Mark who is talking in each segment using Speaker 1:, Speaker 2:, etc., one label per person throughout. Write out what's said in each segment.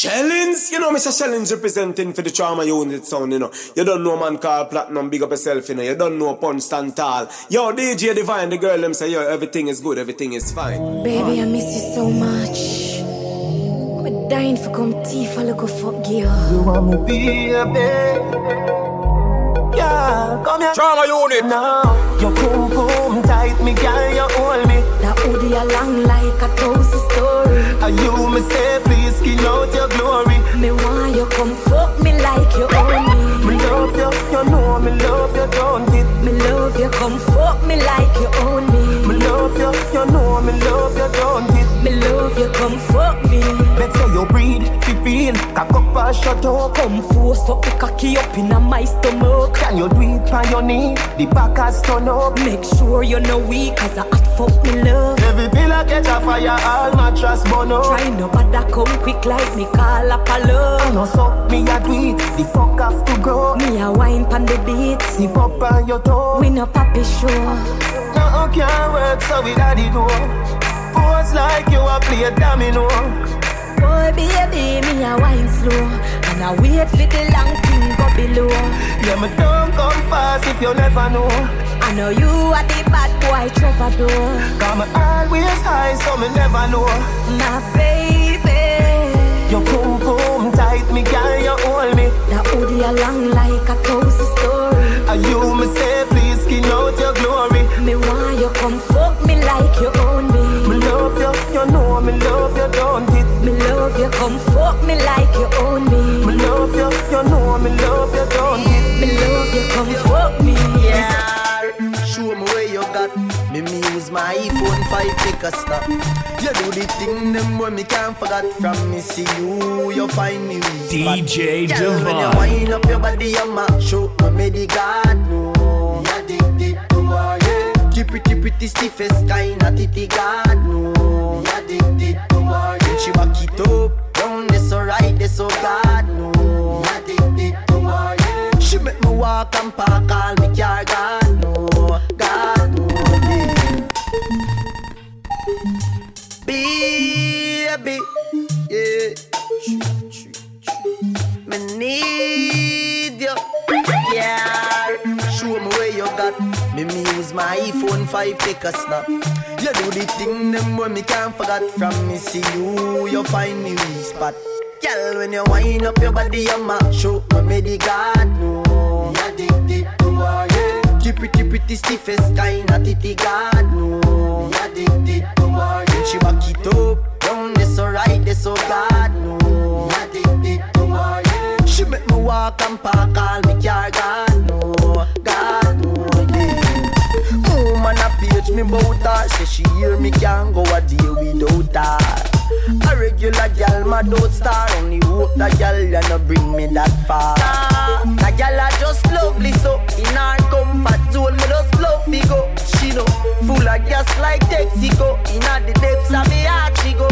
Speaker 1: Shellings, you know, Mr. Shellings representing for the trauma unit sound, you know. You don't know man called Platinum, big up yourself, you know. You don't know Punch tall. Yo, DJ Divine, the girl them say, yo, everything is good, everything is fine.
Speaker 2: Baby, I miss you so much. I'm dying for come tea for look fuck you.
Speaker 3: You want me be a babe? Yeah, come here.
Speaker 1: Trauma unit.
Speaker 3: Now, you boom boom tight, me girl, you hold me.
Speaker 2: That hoodie a long like a thousand story.
Speaker 3: Are you me say, please skin out your glory.
Speaker 2: Me want you come fuck me like you own me.
Speaker 3: Me love you, you know me love you, don't it?
Speaker 2: Me love you, come fuck me like you own me.
Speaker 3: Me love you, you know me love you, don't it?
Speaker 2: Me love you, come fuck me.
Speaker 3: Let's you breathe, feel feel, cock up and shut up.
Speaker 2: Come force up the cocky up in a my stomach.
Speaker 3: Can you do it on your knee? The back has turn up.
Speaker 2: Make sure you're no weak, cause I fuck me love.
Speaker 3: Every pillar catch a fire, all mattress burn up.
Speaker 2: Try no bother come quick like me call up a
Speaker 3: I
Speaker 2: love.
Speaker 3: know so, me a do it, the fuck have to grow.
Speaker 2: Me a wine pon the beat.
Speaker 3: Zip up on your toe.
Speaker 2: We no papi show.
Speaker 3: Nothing can work, so we daddy do. Pose like you a play a domino.
Speaker 2: Boy, baby, me a wine slow. And I wait for the long thing go below.
Speaker 3: Yeah, me don't come fast if you never know.
Speaker 2: I know you are the bad boy troubadour.
Speaker 3: Come always high, so me never know.
Speaker 2: My baby.
Speaker 3: Your boom boom tight, me girl, you hold me.
Speaker 2: That hoodie long like a thousand story.
Speaker 3: Are you me say, please skin out your glory.
Speaker 2: Me want come fuck me.
Speaker 4: Yeah, show me where you got. Me me use my iPhone 5 take a snap. You do the thing them when me can't forget from me see you. You find me weak spot.
Speaker 5: DJ
Speaker 4: Girl, when you wind up your body, you mash show me me the God no. You addicted to her, yeah. The pretty pretty stiffest kind of titty God no. You addicted to her, yeah. She back it up, down this so right, this so God no. She make me walk and park all me car God no, God no. Baby, yeah. Me need you, yeah. Show me where you got. Me me use my iPhone 5 take a snap. You do the thing them when me can't forget from me see you. You find me spot. Girl, when you wind up your body, you mash up me me the God no. You addicted to her, yeah. The pretty pretty stiffest kind of titty God no. You addicted to her, yeah. She back it up, down this so right, this so God no. You addicted to her, yeah. She make me walk and park all me car God no, God no, yeah. Woman a page me bout her, say she hear me can't go a day without her. A regular gal, my don't star. Only hope that gal ya no bring me that far. That gal a just lovely, so in her comfort zone, me just love me go. She know full of gas like Texaco. In the depths of me heart she go.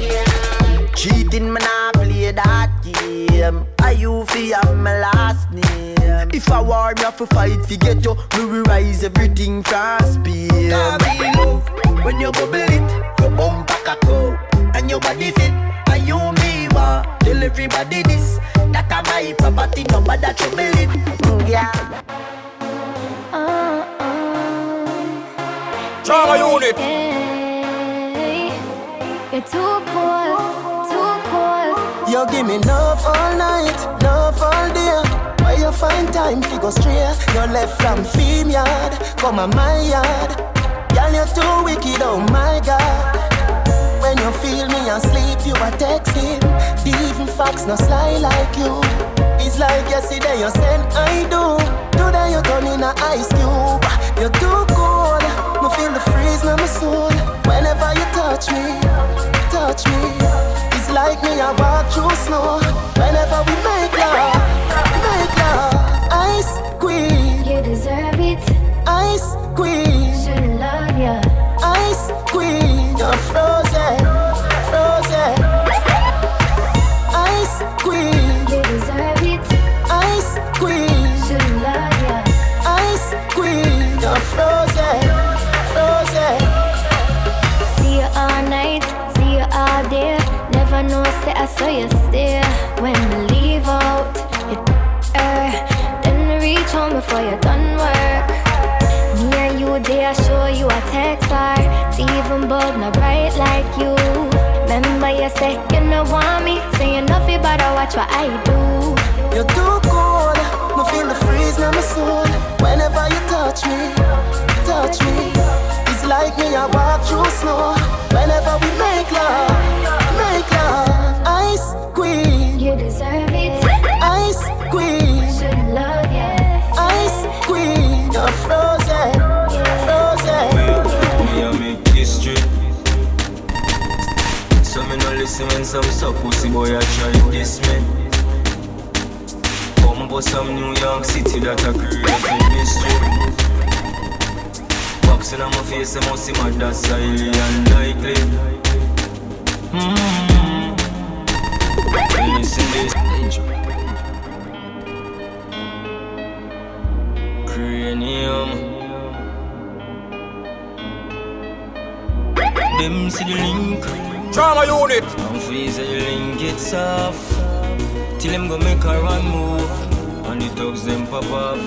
Speaker 4: Yeah. Cheating, me nah play that game. I you feel my last name. If I war me have to fight fi get you, we will rise everything from speed. When you bubble it, your bump back a cup and your body fit. Are you me wa? Tell everybody this. That a my property, number that you believe. Mm, yeah.
Speaker 1: Trauma unit.
Speaker 2: You're too cool, too cool.
Speaker 3: You give me love all night, love all day. Where you find time to go straight? You're left from fame yard, come on my yard. Girl, you're too wicked, oh my God. When you feel me asleep, you are texting. The even facts no sly like you. It's like yesterday you said I do. Today you turn in a ice cube. You're too cold. Me feel the freeze in my soul. Whenever you touch me, watch what I do.
Speaker 5: Boy a try diss me. Come about some New York City that a create mystery. Boxing on my face, I must see my that's highly unlikely. Mm-hmm. Off. Till them go make a run move. And the thugs them pop off.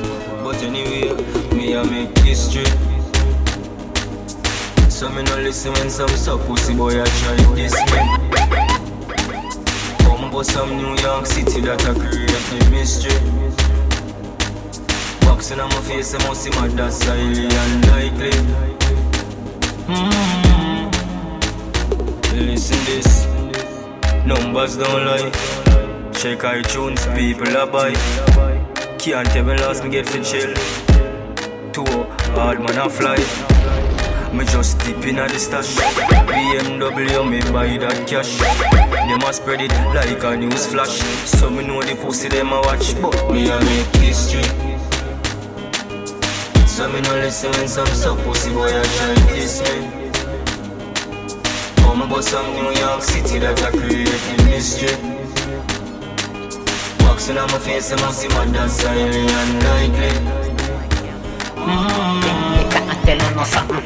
Speaker 5: But anyway, me a make history. So me no listen when some suck pussy boy a try this me. Come about some New York City that a create a mystery. Boxing on my face, I must see my that's highly unlikely. Mm-hmm. Listen this, numbers don't lie. Check iTunes, people are buy. Can't me last me get for chill. Two hard man a fly. Me just dip in the stash. BMW me buy that cash. Them a spread it like a news flash. So me know the pussy them a watch, but me a make history. So me no listen when some suck pussy boy a try this me. Come about some New York City that a create a mystery. Boxing on my face, I must see my dance highly unlikely.
Speaker 6: Me can't tell you no something.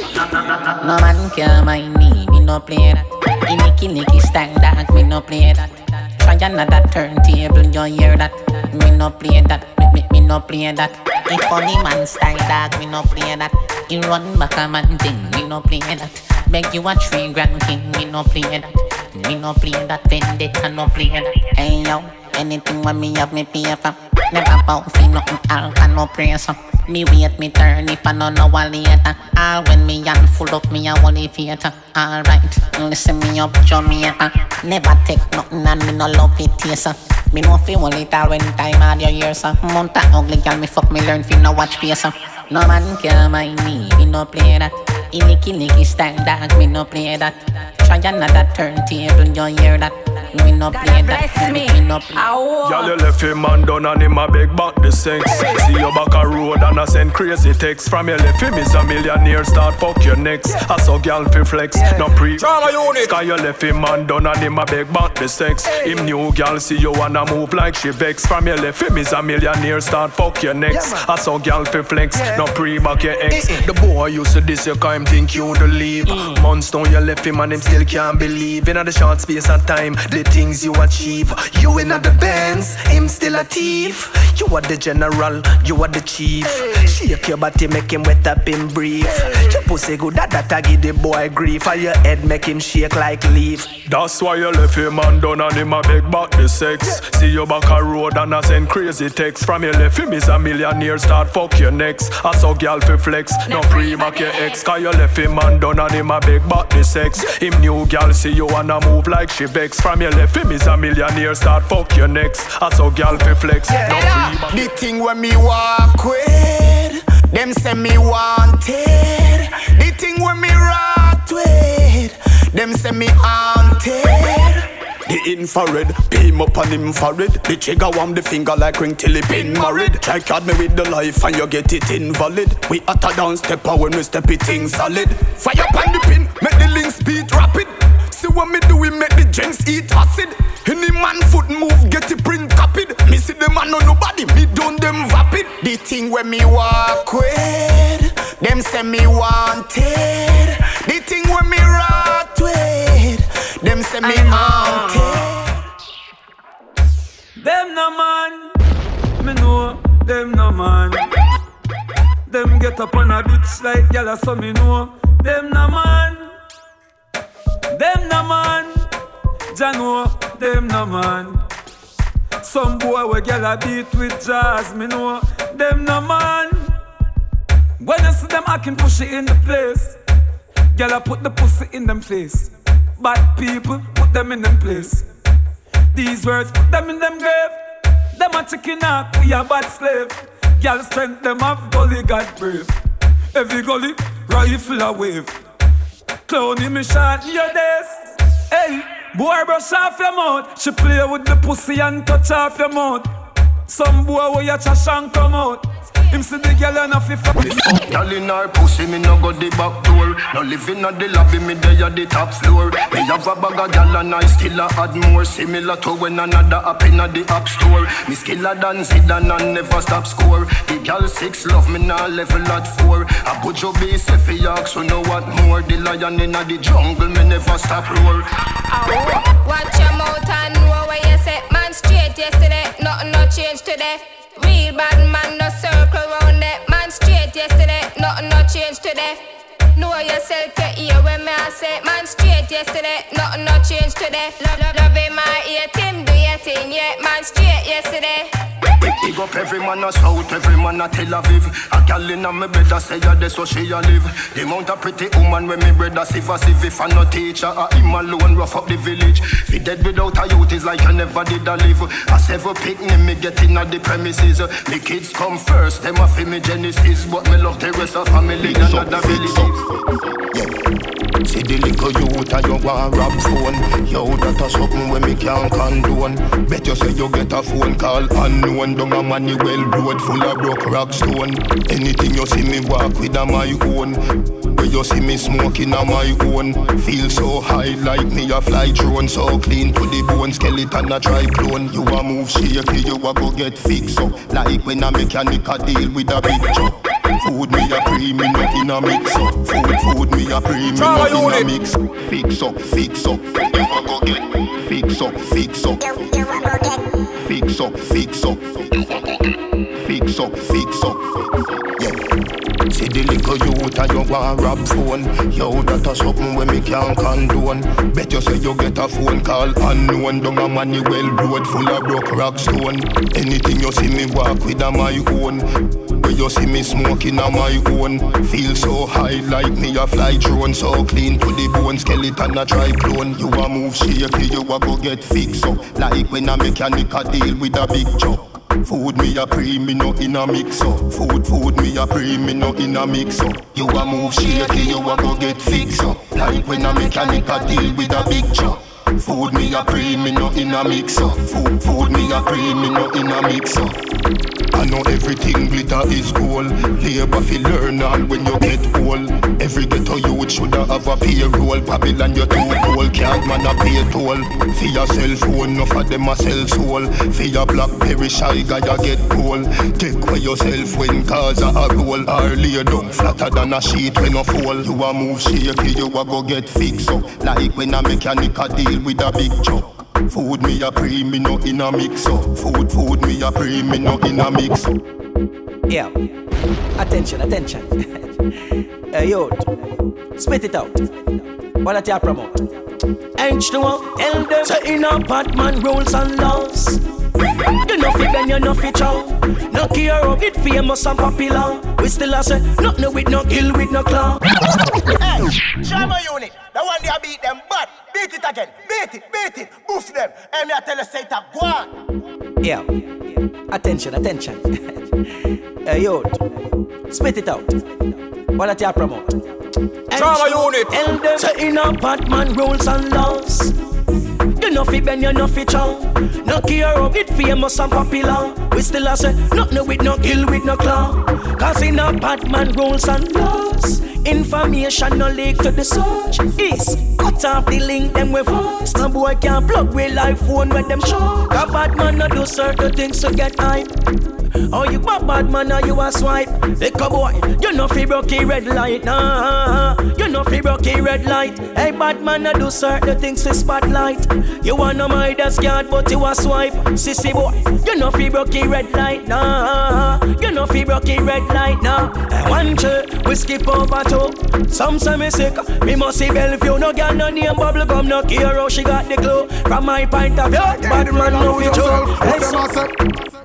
Speaker 6: No man can mind me, me no play that. In nicky nicky style that, me no play that. Try another turntable, you hear that? Me no play that, me, me, me no play that. If funny man style dog, me no play that. He run back a man thing, me no play that. Beg you a three grand king, me no play that. Me no play that, vendetta no play that. Hey yo, anything when me have me pay for. Never bout for nothing, I'll can no praise. Me wait, me turn if I no know a later. All when me hand full up, me a holy theater. Alright, listen me up, Jamaica. Never take nothing and me no love it, yes. Me no feel one it all when time out your years, sir. Mount a ugly girl, me fuck me learn fi no watch face. No man can mind me, me no play that. Ilicky licky style dog, me no play that. Try another turntable, you hear that? Me no play that, me, me no play.
Speaker 7: Y'all you left him man done and him a beg back the sex See you back a road and I send crazy text From you left him is a millionaire start fuck your next. I saw gal fi flex no pre Trauma unit. Sky you left him man done and him a beg back the sex Him new gal see you wanna move like she vex. From you left him is a millionaire start fuck your next. I saw gal fi flex no pre back your ex. The boy used to this you can't think you to leave. Mm. Months down you left him and him still can't believe. In the short space of time the things you achieve. You in the bands him still a thief. You are the general you are the chief. Shake your body make him wet up in brief pussy good that that I give the boy grief And your head make him shake like leaf. That's why you left him and done and him a beg back the sex. See you back a road and I send crazy text. From you left him is a millionaire start fuck your next. I saw gal fi flex no pre-mac your ex. Cause you left him and done and him a beg back the sex. Him new gal see you wanna move like she vex. From your left him is a millionaire start fuck your next. I saw gal fi flex no pre-mac
Speaker 8: The thing when me walk with, them say me wanted. The thing when me rock with, them say me haunted. The infrared, beam up on infrared. The trigger warm the finger like ring till it been married. Try card me with the life and you get it invalid. We a down stepper when we step it in solid. Fire on the pin, make the link speed rapid. See what me do, we make the gents eat acid. Any man foot move, get it print see the man on nobody, me done them vapid. The thing when me walk with, them say me wanted. The thing when me rot with, them say me haunted.
Speaker 9: Them no man, me know them no man. Them get up on a bitch like gyal, so me know them no man. Them no man, Jano, them no man. Some boy we gyal a beat with jazz, me know them no man. When you see them I can push it in the place, gyal a put the pussy in them face. Bad people put them in them place. These words put them in them grave. Them a chicken out, we a bad slave. Girl strength them have gully got brave. Every gully rifle a wave. Clowny me shot your days. Hey, boy brush off your mouth. She play with the pussy and touch off your mouth. Some boy where your trash and come out. Him see the girl and a fi fuck
Speaker 10: Girl in her pussy, me no go the back door. No living at the lobby, me dey at the top floor. Me have a bag of gal and I still a add more. Similar to when another up in the app store. Me skiller than Zidane and never stop score. The gal six love me now level at four. I put your base if you ask, so know what more. The lion in the jungle, me never stop roar.
Speaker 11: Watch your mouth and know where you say. Man straight yesterday, nothing no change today. Real bad man no circle round it. Man straight yesterday, nothing no change today. Know yourself, you hear when me I say. Man straight yesterday, nothing no change today. Love, love, love in my hate him, do your thing, yeah. Man straight yesterday.
Speaker 10: Big up every man a South, every man a Tel Aviv. A gal inna me bed a say a so she a live. The mount of pretty woman when me bread a sieve a sieve. If I no teacher, a him alone rough up the village. Fi dead without a youth is like I never did a live. A several picnic me get inna the premises. Me kids come first, them a fi me genesis. But me love the rest of family and other villages. See the little youth and you want rob phone Yo, that a something when me can't condone Bet you say you get a phone call unknown Down a Manuel road full of broke rock stone. Anything you see me walk with a my own. Where you see me smoking a my own. Feel so high like me a fly drone. So clean to the bone, skeleton a try clone. You a move shaky, you a go get fixed up. Like when a mechanic a deal with a big truck Food me a pre, me no in a mix up. Food, food me a pre, me no in a mix. Fix up, fix up. You a go get. Fix up, fix up. Fix up, fix up. You a go get. Fix up, fix up. See the little youth and you want rob phone. Yo, that a something when me can't condone. Bet you say you get a phone call unknown. Down a Manuel road full of broke rock stone. Anything you see me walk with a my own. Where you see me smoking a my own. Feel so high like me a fly drone. So clean to the bone, skeleton a try clone. You a move shaky, you a go get fixed up. Like when a mechanic a deal with a big truck Food me a pre, me no in a mix up. Food, food me a pre, me no in a mix up. You a move shaky, you a go get fix up. Like when a mechanic a deal with a big truck. Food me a pre, me no in a mix up. Food, food me a pre, me no in a mix up. I know everything glitter is gold. Labor fi learn all when you get old. Every ghetto youth shoulda have a payroll. Babylon you too cold, can't man a pay toll. For your cell phone, enough of them a sell soul. For your blackberry shy guy you get cold. Take away yourself when cars are a roll. Lay down flatter than a sheet when a fall. You a move shaky, you a go get fixed up. Like when a mechanic a deal with a big truck. Food me a pre, me no in a mix up. Food, food me a pre, me no in a mix up.
Speaker 12: Yeah. Attention, attention. hey, yo. Spit it out. What at you promote? H2O, tell them. Say in a Batman rules and laws. You know fi bend, you know fi chow. No care of it famous and popular. We still a say, nothing with no kill with no claw.
Speaker 3: Hey, Trauma unit, the one they beat them, but beat it again, beat it, beat it, boof them. And me I tell you say a go on.
Speaker 12: Yeah. Attention, attention. hey, yo. Spit it out. What at you promote?
Speaker 3: Trauma unit.
Speaker 12: Say in a Batman rules and laws. You know fi bend, you know fi chow. No care of it famous and popular. We still a say nothing with no kill with no claw. Cause in a Batman rules and laws. Information no leak to the search. Is cut off the link them with voice. No boy can plug with live phone with them show. Cause Batman no do certain things to get hype. Oh, you a bad man or you a swipe? Lick a boy, you know fi broke red light, nah. You know fi broke red light. Hey, bad man, I do certain things for spotlight.
Speaker 13: You wanna my desk card, but you a swipe. Sissy boy, you know fi broke red light, nah. You know fi broke red light, nah. I want you, we skip over two. Some say me sick, me must see Bellevue. No girl, no name, bubble gum, no care how she got the glow. From my point of view, bad man no fi joke.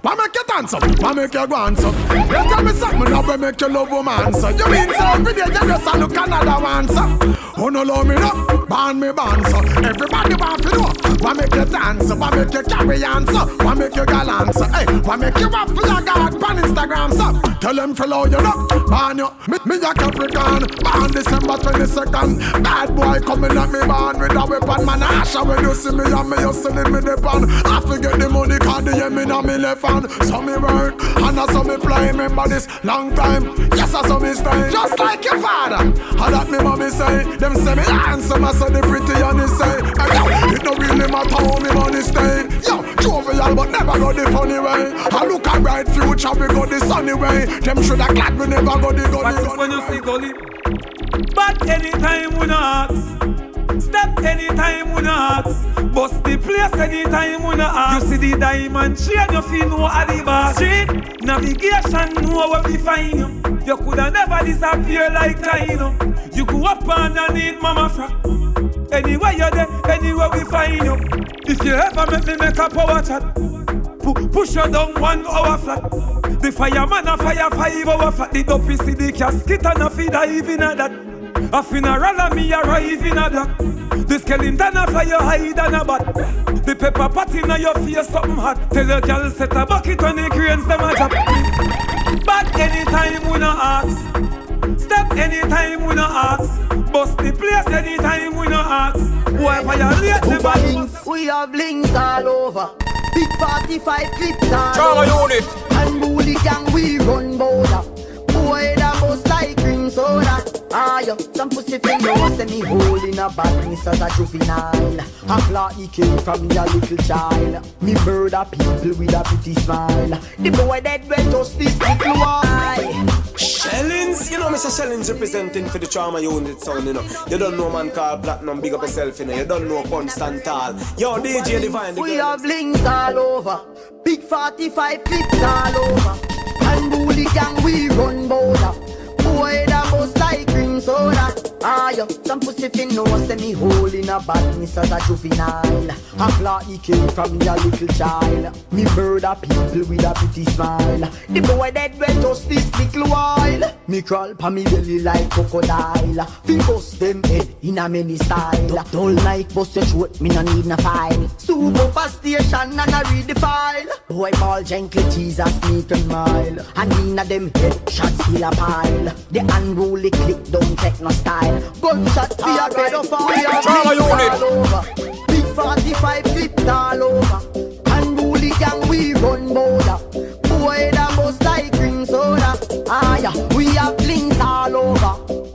Speaker 14: Why make you dance up? Why make you go on so? You tell me something now, make you love woman so. You mean so every day you just look another one so. Oh no love me no, ban me ban so. Everybody want to know. Why make you dance? Why make you carry on so? Why make you gallant so? Hey, why make you up for God on Instagram so? Tell them follow you know, ban you. Me, me a Capricorn, born December 22nd. Bad boy coming at me born with a weapon man. Asha when you see me and me you selling me the pan. I forget the money cause the me now me left fan. So me work and I saw me play. Remember this long time. Yes, I saw me stay. Just like your father. How that me mommy say. Them say me handsome. I saw the pretty and they say. Hey, yo, it don't really matter how me money stay. Yo, jovial but never go the funny way. I look a bright future. We go the sunny way. Them shoulda glad we never go the gully.
Speaker 9: But when you see gully. But anytime we not ask. Step anytime we not ask. Bust the place anytime we not ask. You see the diamond chain, you feel no at the bar. Street navigation, know where we find you. You coulda never disappear like China. You go up underneath mama frock. Anywhere you're there, anywhere we find you. If you ever make me make a power chat, pu- push you down one hour flat. The fireman a fire five hour flat. The dopey see the casket and a feed dive in a that. A funeral and me arrive in a dock. The skeleton a fly your hide and a bat. The pepper pot in your face something hot. Tell your girl set a bucket on the cranes them a drop. But anytime we no ask. Step anytime we no ask. Bust the place anytime we no ask. Why violate the balance?
Speaker 4: We have links all over. Big 45 clips all
Speaker 15: Trauma
Speaker 4: over.
Speaker 15: unit.
Speaker 4: And bully gang we run border. Boy that bust like cream soda. Ah, yo, some pussy thing know say me holding a badness as a juvenile. A flat he came from me a little child. Me murder people with a pretty smile. The boy dead when just this little why.
Speaker 1: Shellings, you know, Mr. Shellings representing for the trauma unit sound, you know. You don't know man called Platinum, big up yourself, you know. You don't know Constant Tall. Yo, DJ Divine,
Speaker 4: We have links all over. Big 45 clips all over. And bully gang we run border. Boy that bust like cream soda. Ah, yo, some pussy fin know say me holding a badness as a juvenile. A flat he came from me a little child. Me murder people with a pretty smile. The boy dead when just this little while. Me crawl pa me belly like crocodile. Fi bust them head in a many style. Dull night bust your throat, me no need no file. Super fast station and I read the file. Boy ball gentle Jesus meet a mile. And inna them head shots still a pile. The unruly click don't take no style. Gunshot for a pedophile. We are
Speaker 15: Trauma unit.
Speaker 4: all over. Big 45 clip all over. Unruly gang we run border. Boy that bust like cream soda. Ah yeah, we have links all over.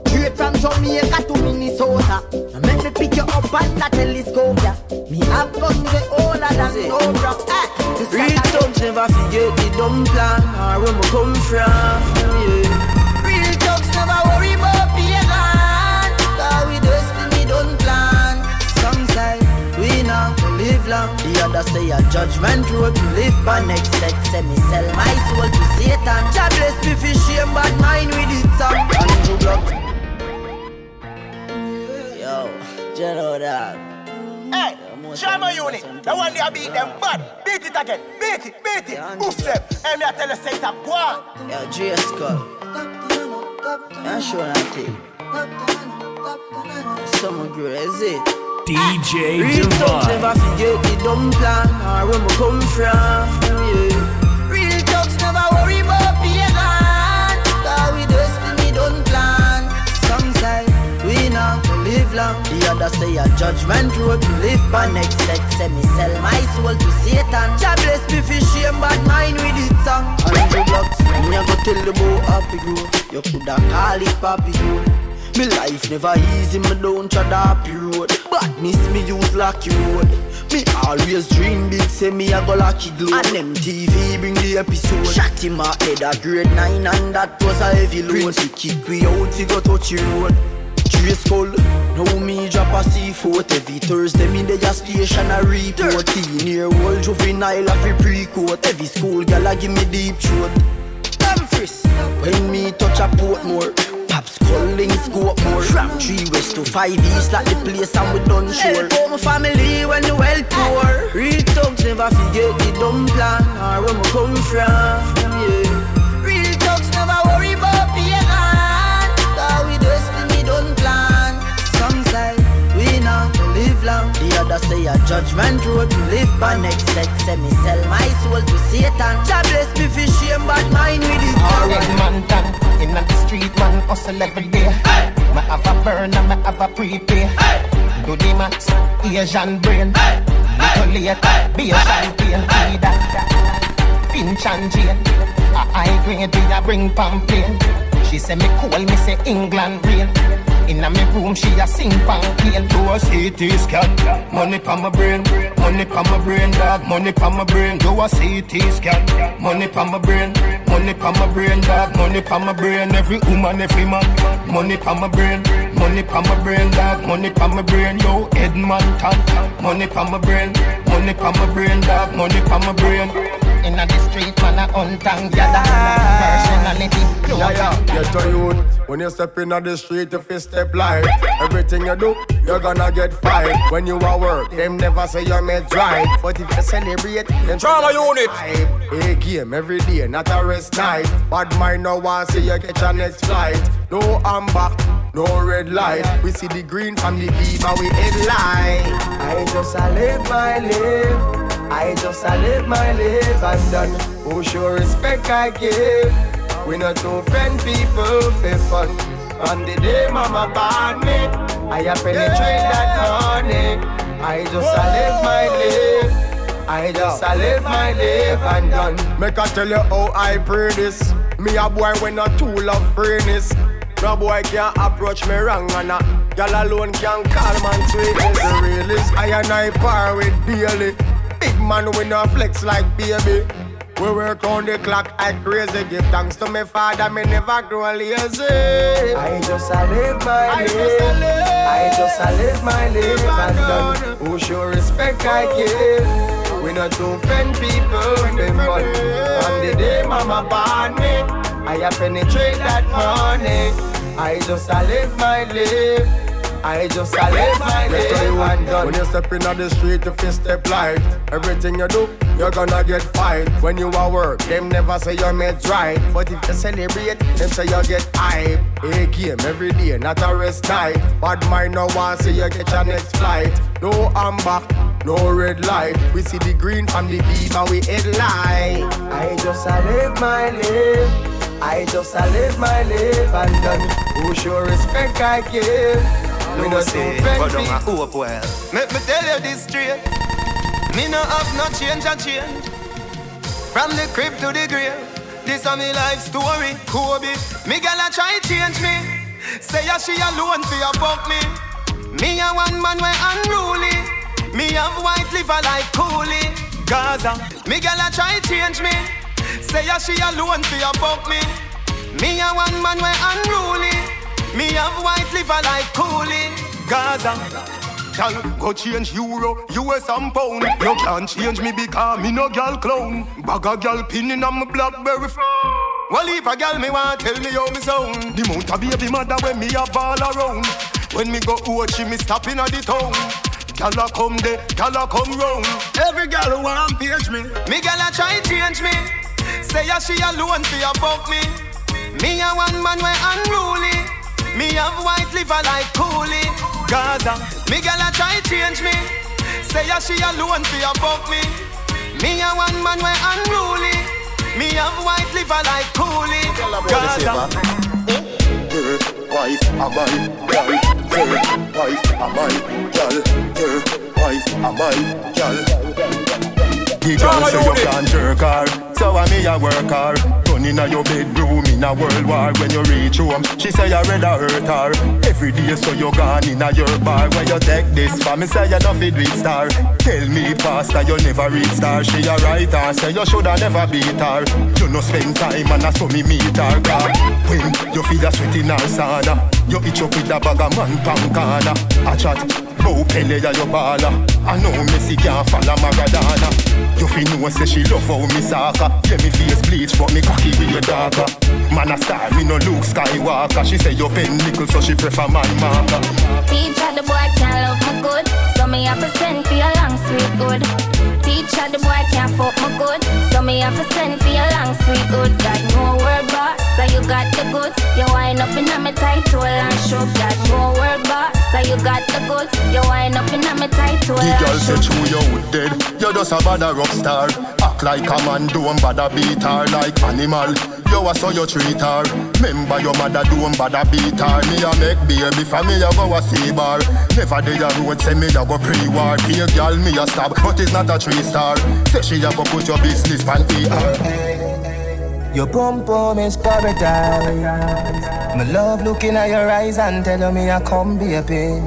Speaker 4: Straight from Jamaica to Minnesota. Make me pick you up on the telescope, yeah. Me have guns way older than Cobra. Eh,
Speaker 16: Real thugs never forget the dumb plan or where we come from. Yeah. Live long. The other say a judgment road to live by. Next set say me sell my soul to Satan. God bless me for shame, but mine with it some. Andrew Block. Yo, you know that.
Speaker 17: Hey, trauma unit, the one they beat them bad. Beat it again, beat it, beat it, boost them. And me I tell you say that go on.
Speaker 16: Yo, J Skull. Yeah, sure that thing. Some good, is it?
Speaker 18: DJ
Speaker 16: Real thugs
Speaker 18: Divine.
Speaker 16: never forget the dumb plan or where we come from. Yeah. Real thugs never worry about pagan. Cause we destiny don't plan. Some say we not to live long. The other say a judgment road to live by. Next say me sell my soul to Satan. Bless me for shame, but mine with it song. Andrew Blocks, me a go tell the boy happy. You coulda call it papi. Me life never easy, me don't tread up road. But miss me use lucky road. Me always dream big, say me a go lucky glow. And MTV bring the episode. Shot him a head a grade 9 and that was a heavy load. Prince kick we out, we go touch the road.
Speaker 4: Trace skull. Now me drop a C4 every Thursday. Me dey a station a report. Teen year old juvenile a fi pre-court. Every school gal a give me deep throat. Dumfries. When me touch a Portmore. Pops calling scope more. From 3 west to 5 east like the place and we done sure. Help my family when the well poor. Real thugs never forget the dumb plan. Or where we come from, yeah long say a judgment road to live by Next sex say me sell my soul to Satan God bless me for shame but mine with it
Speaker 15: Alright man done in the street, man, hustle every day. Hey. Me have a burn and me have a prepay. Hey. Do the max, Asian brain. Hey. Little later, be a champagne. Be that, Finch and Jane. A high grade, we a bring pamphlet. She say me cool, me say England rain. Inna me room, she a sing pan clean. Do a CT scan, money pa my brain, money pa my brain, dog, money pa my brain. Do a CT scan, money pa my brain, money pa my brain, dog, money pa my brain. Every woman, every man, money pa my brain, money pa my brain, dog, money pa my brain. Yo, Edmonton, money pa my brain, money pa my brain, dog, money pa my brain. Inna the street, man, a hunt and gather. Personality,
Speaker 18: yeah, yeah. Get a youth when you step in the street, if you step light. Everything you do, you're gonna get fired. When you are work, them never say you're made right. But if you celebrate, then
Speaker 3: trauma unit.
Speaker 18: A game every day, not a rest night. Bad mind no one see you catch a next flight. No amber, no red light. We see the green from the beam and we headline.
Speaker 19: I just a live my live. I just a live my life and done. Who show respect I give. We not to friend people for fun. On the day mama born me, I a penetrate that money. I just a live my life. I just a live my life and done.
Speaker 18: Make I tell you how I pray this. Me a boy when a tool of freeness. No boy can't approach me wrong and a girl alone can call man sweetness. The realest I and I par with daily. Man we no flex like baby. We work on the clock I crazy. Give thanks to my father, me never grow lazy.
Speaker 19: I just a live my I life. Just a live. I just a live my life and done. Who show respect I oh. give. We not to offend people, fun. On the day mama born me, I a penetrate that money. I just a live my life. I just a live my life and done.
Speaker 18: When you step in on the street, you fist step light. Everything you do, you're gonna get fight. When you are work, them never say you're made right. But if you celebrate, them say you get hype. A game every day, not a rest night. Bad mind no one say you get your next flight. No amber, no red light. We see the green from the and we headline.
Speaker 19: I just a live my life. I just a live my life and done. Who show respect I give.
Speaker 3: Me no say, but don't a hope well. Let me tell you this straight. Me no have no change and change. From the crib to the grave. This a me life story. Kobe, me gonna try change me. Say ya she alone for ya fuck me. Me a one man way unruly. Me have white liver like coolie. Gaza, me gonna try change me. Say ya she alone for ya fuck me. Me a one man way unruly. Me have white liver like coolie. Gaza. Gal, go change euro, US and pound. You can't change me because me no gal clown. Bag a gal pinning on my blackberry phone. Well, if a gal me want tell me how me sound. The mount a baby mother when me have all around. When me go out, she me stopping at the town. Gal a come gal a come round. Every gal who want page me. Me gal a try change me. Say ya she alone for ya fuck me. Me a one man way unruly. Me have white liver like coolie. Gaza, me gal a try change me. Say ya she alone for ya fuck me. Me a one man way unruly. Me have white liver like coolie. Gaza.
Speaker 18: Her wife a my gal. Her wife a my gal. Her wife a my gal.
Speaker 10: The girl say you can't jerk her, so I me a work her. Gun inna your bedroom in a world war. When you reach home, she say you rather hurt her. Every day so you gone inna your bar. When you take this for me say you no fit reach star. Tell me pastor you never reach star. She a right her say you shoulda never beat her. You no spend time and I saw me meet her. Car. When you feel a sweat in her sauna, you itch up with a bag of man pan corner. A chat. Bow Pele ya your baller I know Messi can't follow Maradona You fi know say she love how me soccer Yeah me face bleach but me cocky with your darker Man a star me no Luke Skywalker. She say you pen nickel so she prefer man marker.
Speaker 2: Teacher the boy can't love me good. So me have to send for your long sweet good Teacher the boy can't fuck me good So me have to send for your long sweet good Got no word boss so you got the goods You wind up in a me tight hole and show Got no word boss so you got the goods you wind up in a me tight hole.
Speaker 10: The girl say true you with dead. You just a bad rock star. Act like a man, don't bother beat her like animal. You a so you treat her. Remember your mother don't bother beat her. Me a make baby for me a go a see bar. Never day a road say me a go pre-war. Here girl me a stab, but it's not a three star. Say she a go put your business pan ER.
Speaker 3: Your pum pum is paradise. My love looking at your eyes and telling me I come be a pain.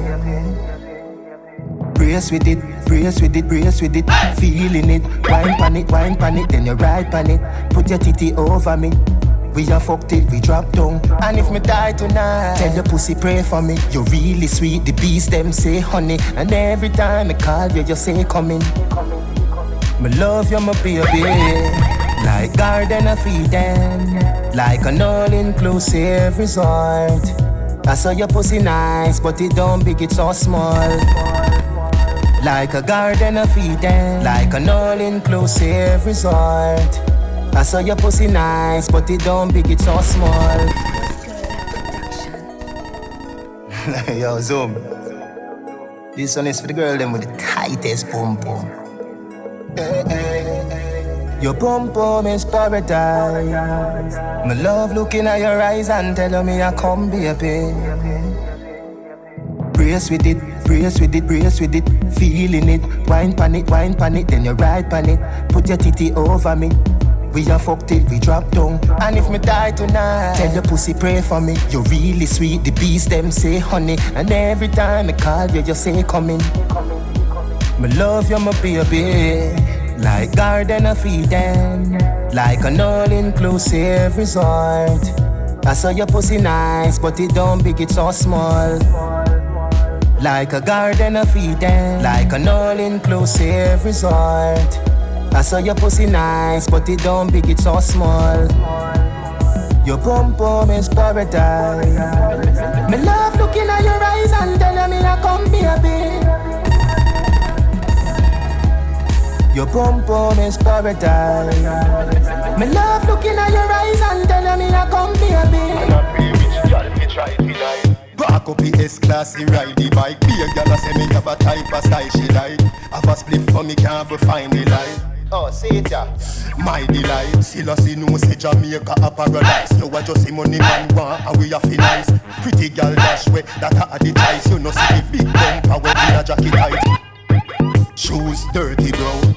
Speaker 3: Brace with it, brace with it, brace with it. Feeling it, wine pan it, wine pan it, then you ride pan it. Put your titty over me. We are fucked till we drop down. And if me die tonight, tell your pussy pray for me. You're really sweet, the bees them say honey. And every time I call you, you say coming. Me love you, my baby. Like a garden of Eden, like an all-inclusive resort. I saw your pussy nice, but it don't big, it's so small. Like a garden of Eden, like an all-inclusive resort. I saw your pussy nice, but it don't big, it's so small. Yo, Zoom. This one is for the girl them with the tightest pum pum. Your pum pum is paradise. My love looking at your eyes and telling me I come be a pain. Brace with it, brace with it, brace with it. Feeling it, wine pan it, wine pan it, then you ride pan it. Put your titty over me. We are fucked till we drop down. And if me die tonight, tell your pussy pray for me. You're really sweet, the bees them say honey. And every time I call you, you say coming. Me love you, my baby. Like Garden of Eden, like an all-inclusive resort. I saw your pussy nice, but it don't big, it's so small. Like a garden of Eden, like an all-inclusive resort. I saw your pussy nice, but it don't big, it's so small. Your pum pum is paradise. Me love looking at your eyes and telling me I come baby. Your pum pum is paradise. Me love looking at your eyes and telling me I come baby.
Speaker 10: Back up the S-Class, he ride the bike Be a gal say me have a type of style she like Have a split for me, can't find the light
Speaker 17: Oh, see it ya.
Speaker 10: My delight, still I see no say Jamaica a paradise. You a just see money man want and we a feel nice. Pretty girl dash way that a the choice. You know see the big bumper when in a jacket tight. Shoes dirty brown,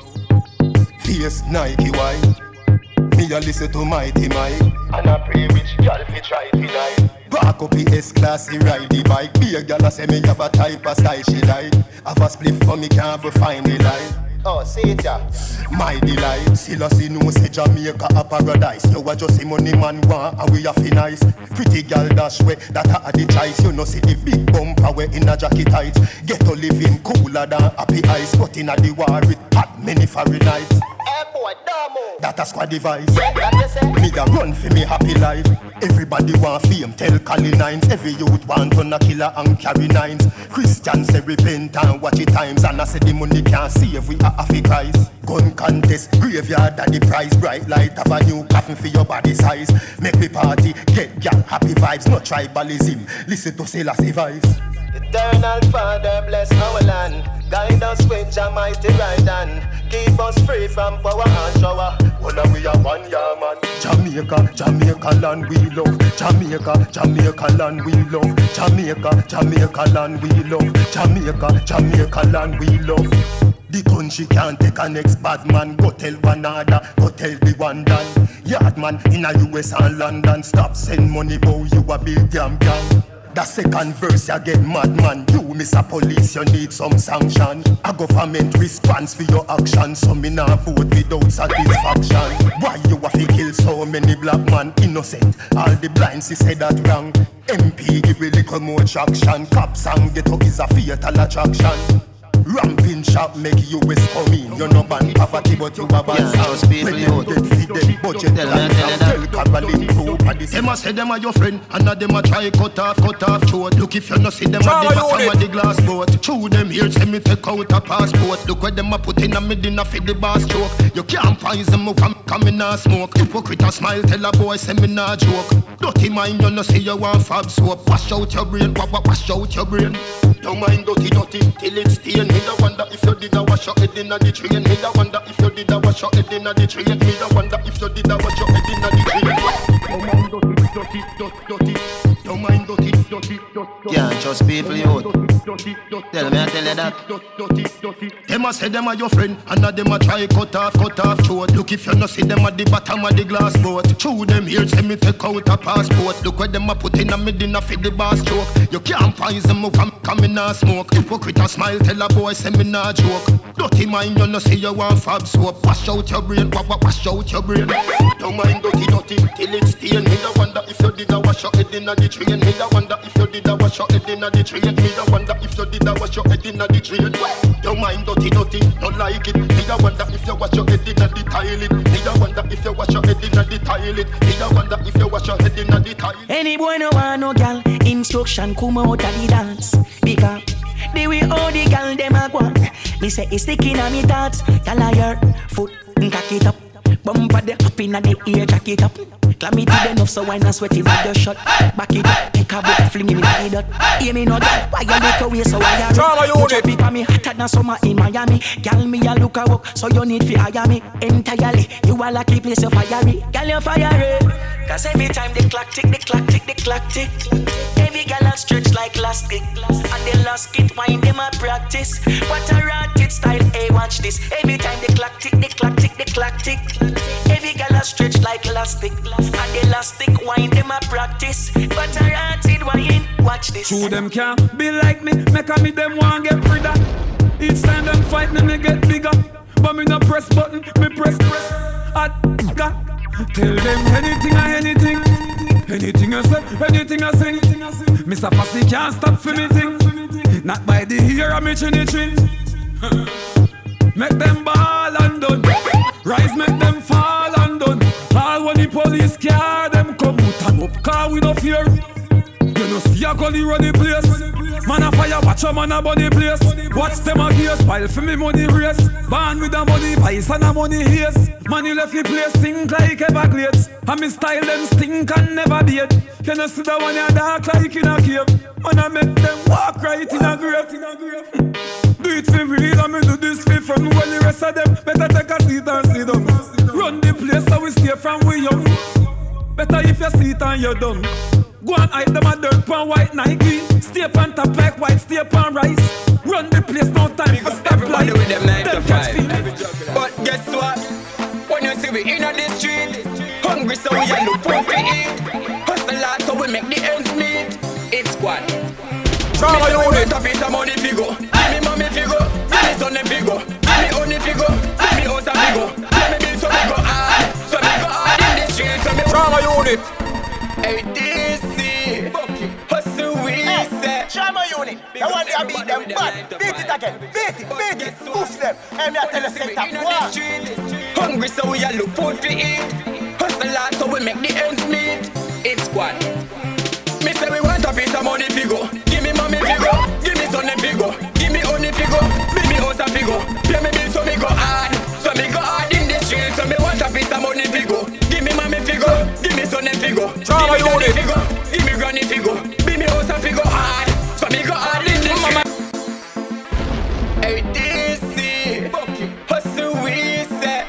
Speaker 10: face Nike white. Me a listen to Mighty Mike and I pray which girl fi try tonight. Back up the S-Class, he ride the bike. Be a gal say me have a type of style she like. Have a split for me can't find the light.
Speaker 17: Oh, see it ya.
Speaker 10: My delight, still I see no say Jamaica a paradise. You a just see money man want and we a fi nice. Pretty girl dash way that a the choice. You know see the big bumper way in a jacket tight. Get to living cooler than happy ice, but in a the war with hot many Fahrenheit.
Speaker 17: Hey boy.
Speaker 10: That a squad device.
Speaker 17: Yeah.
Speaker 10: Me a run for me happy life. Everybody want fame, tell Cali nines. Every youth want to a killer and carry nines. Christians say repent and watch it times. And I say the money can't save we Christ. Gun contest, graveyard at the price. Bright light of a new coffin for your body size. Make me party, get gal happy vibes. No tribalism, listen to Selassie voice.
Speaker 17: Eternal Father, bless our land. Guide us with your mighty right hand. Keep us free from power and shower.
Speaker 10: Well, we are one year man. Jamaica, Jamaica land we love. Jamaica, Jamaica land we love. Jamaica, Jamaica land we love. Jamaica, Jamaica land we love. The country can't take a next bad man. Go tell other, go tell the one done. Yard man in a US and London. Stop send money, bow you a big damn gang. The second verse, you get madman. You, Mr. Police, you need some sanction. A government response for your action. So me nah vote without satisfaction. Why you have to kill so many black man innocent? All the blinds, he said that wrong. MP give a little more traction. Cops and ghetto is a fatal attraction. Ramping shop make you US come in. You're no ban poverty, but you have
Speaker 15: yeah, just people you
Speaker 10: get feed them budget
Speaker 15: tell me, tell
Speaker 10: Tell Caroline to Them a say them are your friend, and a them a try cut off, cut off throat. Look if you no see them at the bottom of the glass boat. Chew them here, say me take out a passport. Look where them a put in a me dinner for the boss joke. You can't poison me from coming a smoke. Hypocrite a smile, tell a boy say me nah joke. Dirty mind, you no see you want fab soap. Wash out your brain, wash out your brain. Don't mind dirty, dirty till it's stain. Me da wonder if you did a wash your head inna the train. Me da wonder if you did a wash your head inna the train. Me da wonder if you did a wash your head inna the train. Don't mind dirty, dirty, dirty, dirty. Don't mind dirty, dirty, dirty.
Speaker 15: Can't trust people, you. Tell me, I tell you
Speaker 10: that. Them a say them a your friend, and a them a try cut off, cut off throat. Look if you no see them at the bottom of the glass boat. Chew them here, say me take out a passport. Look where them a put in a me dinner for the boss joke. You can't poison me, come, come a smoke. Hypocrite a smile, tell a boy say me nah joke. Dirty mind, you no see you want fab soap. Wash out your brain, wa wa wash out your brain. Don't mind dirty, dirty till it's stain. Me da wonder if you did a wash your head inna the train. Me da wonder if you did a wash your head inna the train. Me da wonder if you did a wash your head inna the train. Your mind dirty, dirty, don't like it. Me da wonder if you wash your head inna the toilet. Me da wonder if you wash your head inna the toilet. Me da wonder if you wash your head inna the toilet.
Speaker 13: Any boy no want no gal, instruction come out of the dance. Because the way all the gal dem a me say it's sticking on me thoughts. Gal a your foot, cock it up. Bumper the up inna the ear, jack it up. Clam it to enough so why not sweat it with your shot. Back it up, take a book, fling him in the dot. Hear me no doubt, why you look away so why you
Speaker 1: Drama.
Speaker 13: Put your on me hotter than summer in Miami. Gal me a look a walk, so you need fi hire me entirely. You a lucky place you fiery, gal you fiery. Cause every time the clock tick, the clock tick, the clock tick. Every gal a stretch like elastic, and the last kid wine them a practice. What a rocket style, hey watch this. Every time the clock tick, the clock tick, the clock tick. Every gal a stretch like elastic, and elastic wine them a practice. What a rocket wine, watch this.
Speaker 9: Two them can't be like me, make a me them want get of. Each time them fight me, me get bigger. But me no press button, me press press. God. Tell them anything or anything. Anything I say, anything I sing. Mr. Fussy can't stop for me thing. Not by the ear of me chinny chin. Make them ball and done. Rise, make we no fear. You know see a gully run the place. Man a fire, watch a man a bunny place. Watch them a gears, pile for me money race. Born with a money vice and a money haze. Money left the place, sink like Everglades. And me style them stink and never beat. You know see the one ya dark like in a cave. Man I make them walk right in a grave. A. Do it for real, and me do this for fun. When the rest of them better take a seat and sit down. Run the place so we stay from we young. Better if you sit and you're done. Go and hide them a dirt pan white Nike. Stay on top like white, stay on rice. Run the place, no time for stop
Speaker 20: Everybody
Speaker 9: like
Speaker 20: with them nine to five. But guess what? When you see we in the street, hungry so we a look food to eat. Hustle hard so we make the ends meet. It's squad.
Speaker 1: Trauma
Speaker 20: Me say we
Speaker 1: unit.
Speaker 20: went up with some money figure. Give me mommy figure. Give me son figure. Give me figure. Give me house a figure.
Speaker 1: Trauma unit.
Speaker 20: Hey, DC. Hustle we say.
Speaker 3: Trauma unit. The one they beat them bad. Beat it again. Beat it. Beat it. Oof them. And me I tell you that one.
Speaker 20: Hungry so we a look food to eat. Hustle hard so we make the ends meet. It's squad. Me say we want a piece of money figure. Give me mommy figure. Give me son figure. Give me honey figure. Give me house a figure. Pay me bill so me go hard. So me go hard in the street. So me want a piece of money figure. Figure.
Speaker 1: Trauma
Speaker 20: Give me daddy
Speaker 1: unit.
Speaker 20: figure. Give me granny figure. Give me house a figure hard. So me go hard in the street. Hey, DC. Hustle we say.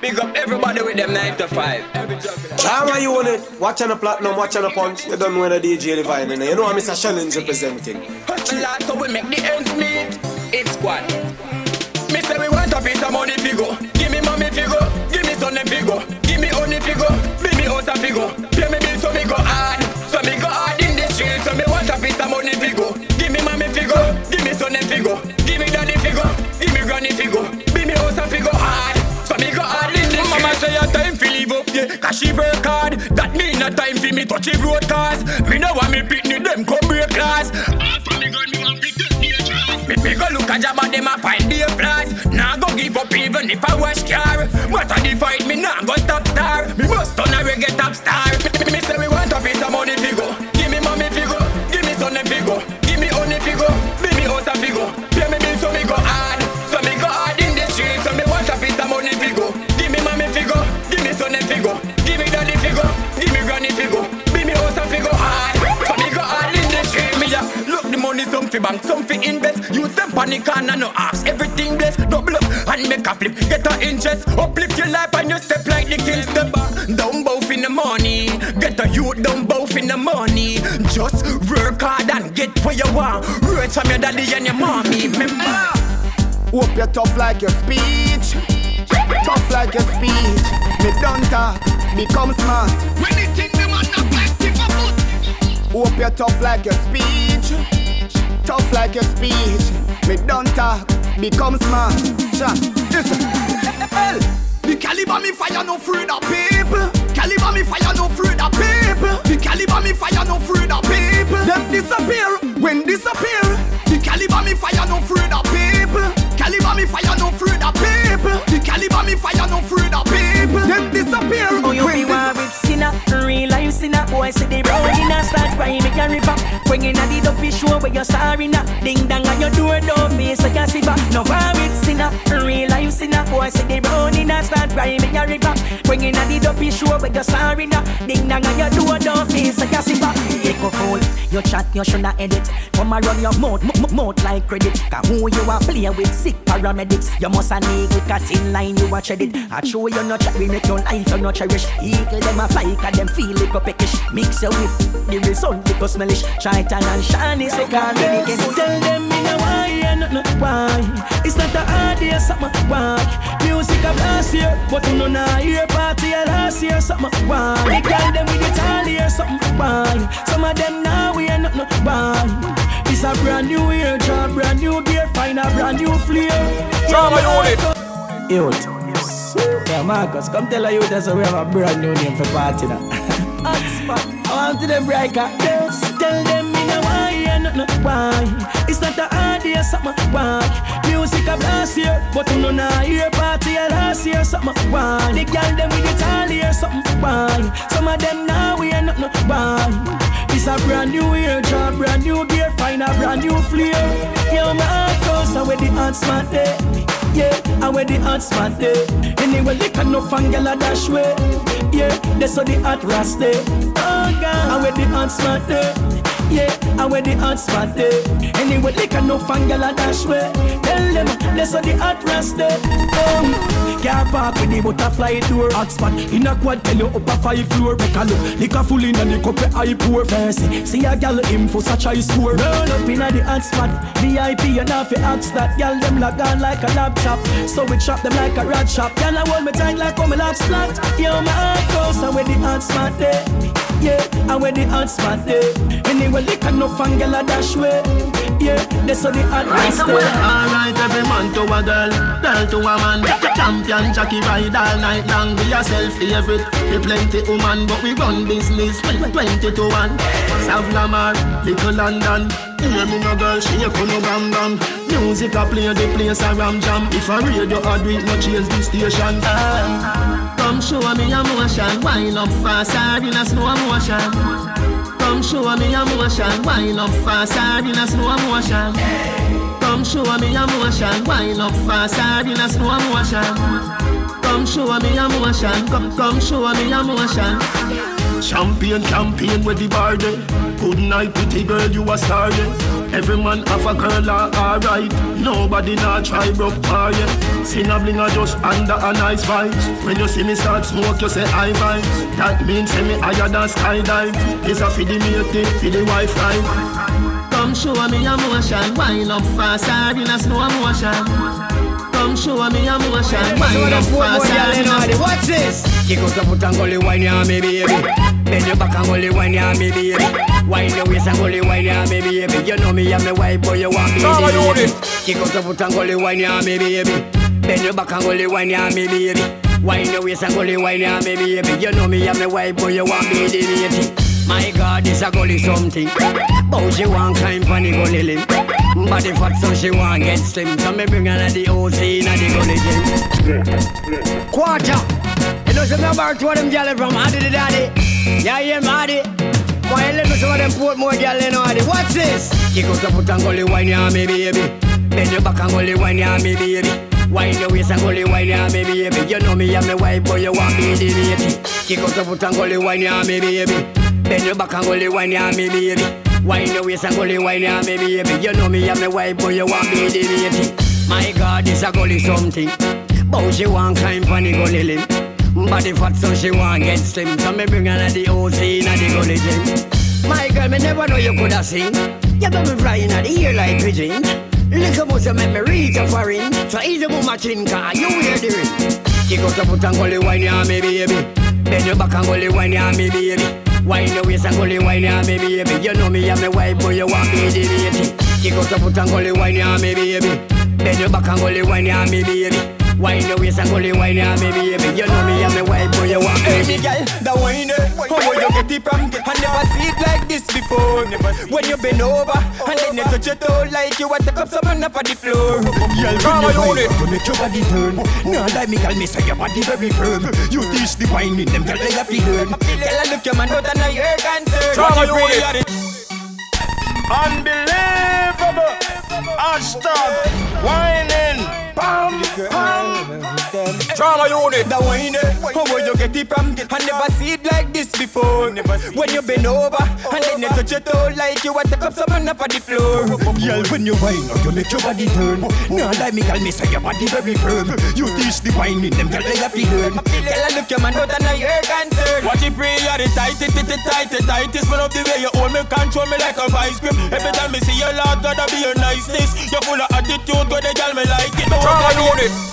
Speaker 20: Big up everybody with them 9 to 5.
Speaker 1: Trauma unit. Watch on the platinum, watch on the punch. You don't know when the DJ Divine in. You know I'm Mr. Shellings representing.
Speaker 20: Hustle hard so we make the ends meet. It's squad. Me Me say we want a piece of money figure. Give me mommy figure. Give me son them figure. Give me honey figure. Be me house a figure. Pay me bill so me go hard. So me go hard in the street. So me want a piece of money figure. Give me mommy figure. Give me son figure. Give me daddy figure. Give me granny figure. Be me house a figure hard. So me go hard in the street. Mama say a time fi live up yeah. Cause she work hard. That mean a time fi me touch the road cars. Me know want me pitney them come break class. Ah, me, me go look a job and them a find the flaws Nah go give up even if I wash car. But I the fight me nah go stop star. Me must turn a reggae top star. Me, me say we want a piece of money figure. Give Use them panic and no ask everything blessed Double up and make a flip Get a interest Uplift your life and you step like the king step Down both in the money Get a youth down both in the money Just work hard and get what you want Rich from your daddy and your mommy Remember
Speaker 14: Hope you're tough like your speech. Tough like your speech. Me don't talk, become smart. When you think them on the back, keep a foot. Hope you're tough like your speech. Tough like your speech. Me don't talk, become smart. Sha, listen. Hell, the caliber me fire no afraid of people. Caliber me fire no afraid of people. The caliber me fire no afraid of people. Them disappear when disappear. The caliber me fire no afraid of people. Caliber me fire no afraid of people. The caliber me fire no afraid of people. Them disappear
Speaker 12: Oh, you be one with sinner, real life sinner. Boy, see the brown in a start crying, make a river. Bringing a the dopey show where you're sorry now. Ding dong on your door, don't face you see back. No one with sinner, real life sinner. Boy, see the brown in a start crying, make a river. Bringing a the dopey show where you're sorry now. Ding dong on your door, don't face so you see back. Echo fool, you chat, you shoulda edit. Come and run your mouth, mouth like credit. Cause who you are play with sick paramedics. You must a nigga cut in line, you a tread it. I show you no chat, we make your life you no cherish. Eagle them a fly, cause them feel like a peckish. Mix your with the result, because smellish. Shaitan and shiny, so can't get. Tell them me no why, and not no why. It's not the idea, something why. Music of last year, but you know now hear party of last year, something why. Call them with it all year, something why. Some of them now we are not no why. It's a brand new year, job, brand new gear, find a brand new flair.
Speaker 17: Trauma unit.
Speaker 12: Youth. Yeah, Marcus, come tell her you that's we have a brand new name for party now. I want to them breaker. Yes. Tell them me no why and no why. It's not the idea, something why. Music of last year, but you know now hear party of last year, something why. The girl them with it all year, something why. Some of them now we are not no why. It's a brand new year, job, brand new gear, find a brand new flair. Yo, my heart goes away the hot spot there. Yeah, I wear the hot spot there. Anyway, they can no fan gyal a dash way. Yeah, that's how the hot ras there. Oh God, I wear the hot spot there. Yeah, I wear the hot spot there. Anyway, they can no fan gyal a dash way. Tell them how the hot ras there. Oh, car park with the butterfly door. Hot spot in a quad, tell you up a five floor. Make a look, lick a full in and the cup eye pour. Fancy, see a gyal info such a score. Roll up in a the hot spot, VIP and know fi ask that. Gyal them log on like a laptop, so we chop them like a rat shop. Gyal I hold me tight like when me lock splat. Yo, my heart goes and where the hot spot there. Yeah, I wear the hot spot there. Anyway, lick no fan gyal a dash way. Yeah, that's how the.
Speaker 3: Alright, every man to a girl, girl to a man. Champion Jackie ride all night long. Be yourself favorite. We plenty woman, but we run business. Twenty to one. South Lamar, Little London. Hear me no girl, she a no bam bam. Music a play, the place a ram jam. If a radio a do it, no change the station. Ah, come show me a motion, wind up faster in a slow motion. Come show me a motion, wind up faster in a slow motion. Come show me a motion, wind up faster in a slow motion. Come show me a motion, come come show me a motion. Champion campaign with the bar day. Good night, pretty girl, you a star yeah. Every man have a girl are alright. Nobody not try broke par yeah. Sing a bling a just under a nice vibes. When you see me start smoke, you say I vibes. That means say me higher than skydive. This a for the mate, for the wife right. Come show me a motion, wind up faster in a slow motion.
Speaker 10: come show me emotion. Wind up fast and
Speaker 21: Watch this. Kick out the foot and go wine ya me baby. Bend your back and go wine ya me baby. Wind your waist and go wine ya me baby. You know me and my wife, boy you want me baby. Kick out the foot and go wine ya me baby. Bend your back and go wine ya me baby. Wine your waist and go wine ya me baby. You know me and my wife, boy you want me baby. My God, this a gully something. But she want climb on the gully limb. Body fat so she want get slim. So me bring her the OC in the gully gym. Quarter. You know some about two of them gyal from Addy the Daddy. Yeah, yeah, Addy. Why let me of them put more gyal in Addy? What's this? Kick out the foot and gully wine ya me baby. Bend your back and gully wine ya me baby. Wine your waist and gully wine ya me baby. You know me and my wife, boy you want me the baby. Kick out the foot and gully wine ya me baby. Bend your back and go wine ya me baby. Wine your waist and go wine ya me baby. You know me and my wife, boy you want me the baby. My God, this a gully something. But she want climb on the gully limb. Body fat so she want get slim. So me bring her to the OC in the gully gym. My girl, me never know you coulda sing. You got me flying at the ear like pigeon. Little mouse make me reach a foreign. So easy move my chin, cause you hear the ring. Kick out the foot and go wine ya me baby. Bend your back and go wine ya me baby. Wine your waist and go wine ya me baby. You know me and my wife, boy you want me the baby. Kick out the foot and go wine ya me baby. Bend your back and go wine ya me baby. Wine your waist and go wine ya me baby. You know me and my wife, boy you want me. Hey, me girl, the wine, eh, how where you get it from? I never see it like this before. When you bend over and then you touch your toe like you want to come someone up on the floor. Girl, when you wine, you make your body turn. Now like me, girl, me say your body very firm. You teach the wine in them, girl, they have to learn. Girl, I look your man, but I know you're concerned.
Speaker 22: Trauma
Speaker 21: What you it?
Speaker 22: Unbelievable. Hashtag whining. Bam,
Speaker 21: Trauma unit. The wine, how where you get it from? I never see it like this before. When you bend over and then you touch your toe like you want to come someone up on the floor. Girl, when you wine, you make your body turn. Now like me, girl, me say your body very firm. You teach the wine in them, girl, they have to learn. Girl, I look your man, but I know you're concerned.
Speaker 22: Watch it pray, you're the tightest, it, it, tight, it, tightest. Man up the way you hold me, control me like a vice grip. Every time me see your lord, gotta be your niceness. You're full of attitude, go the girl me like it. Trauma unit.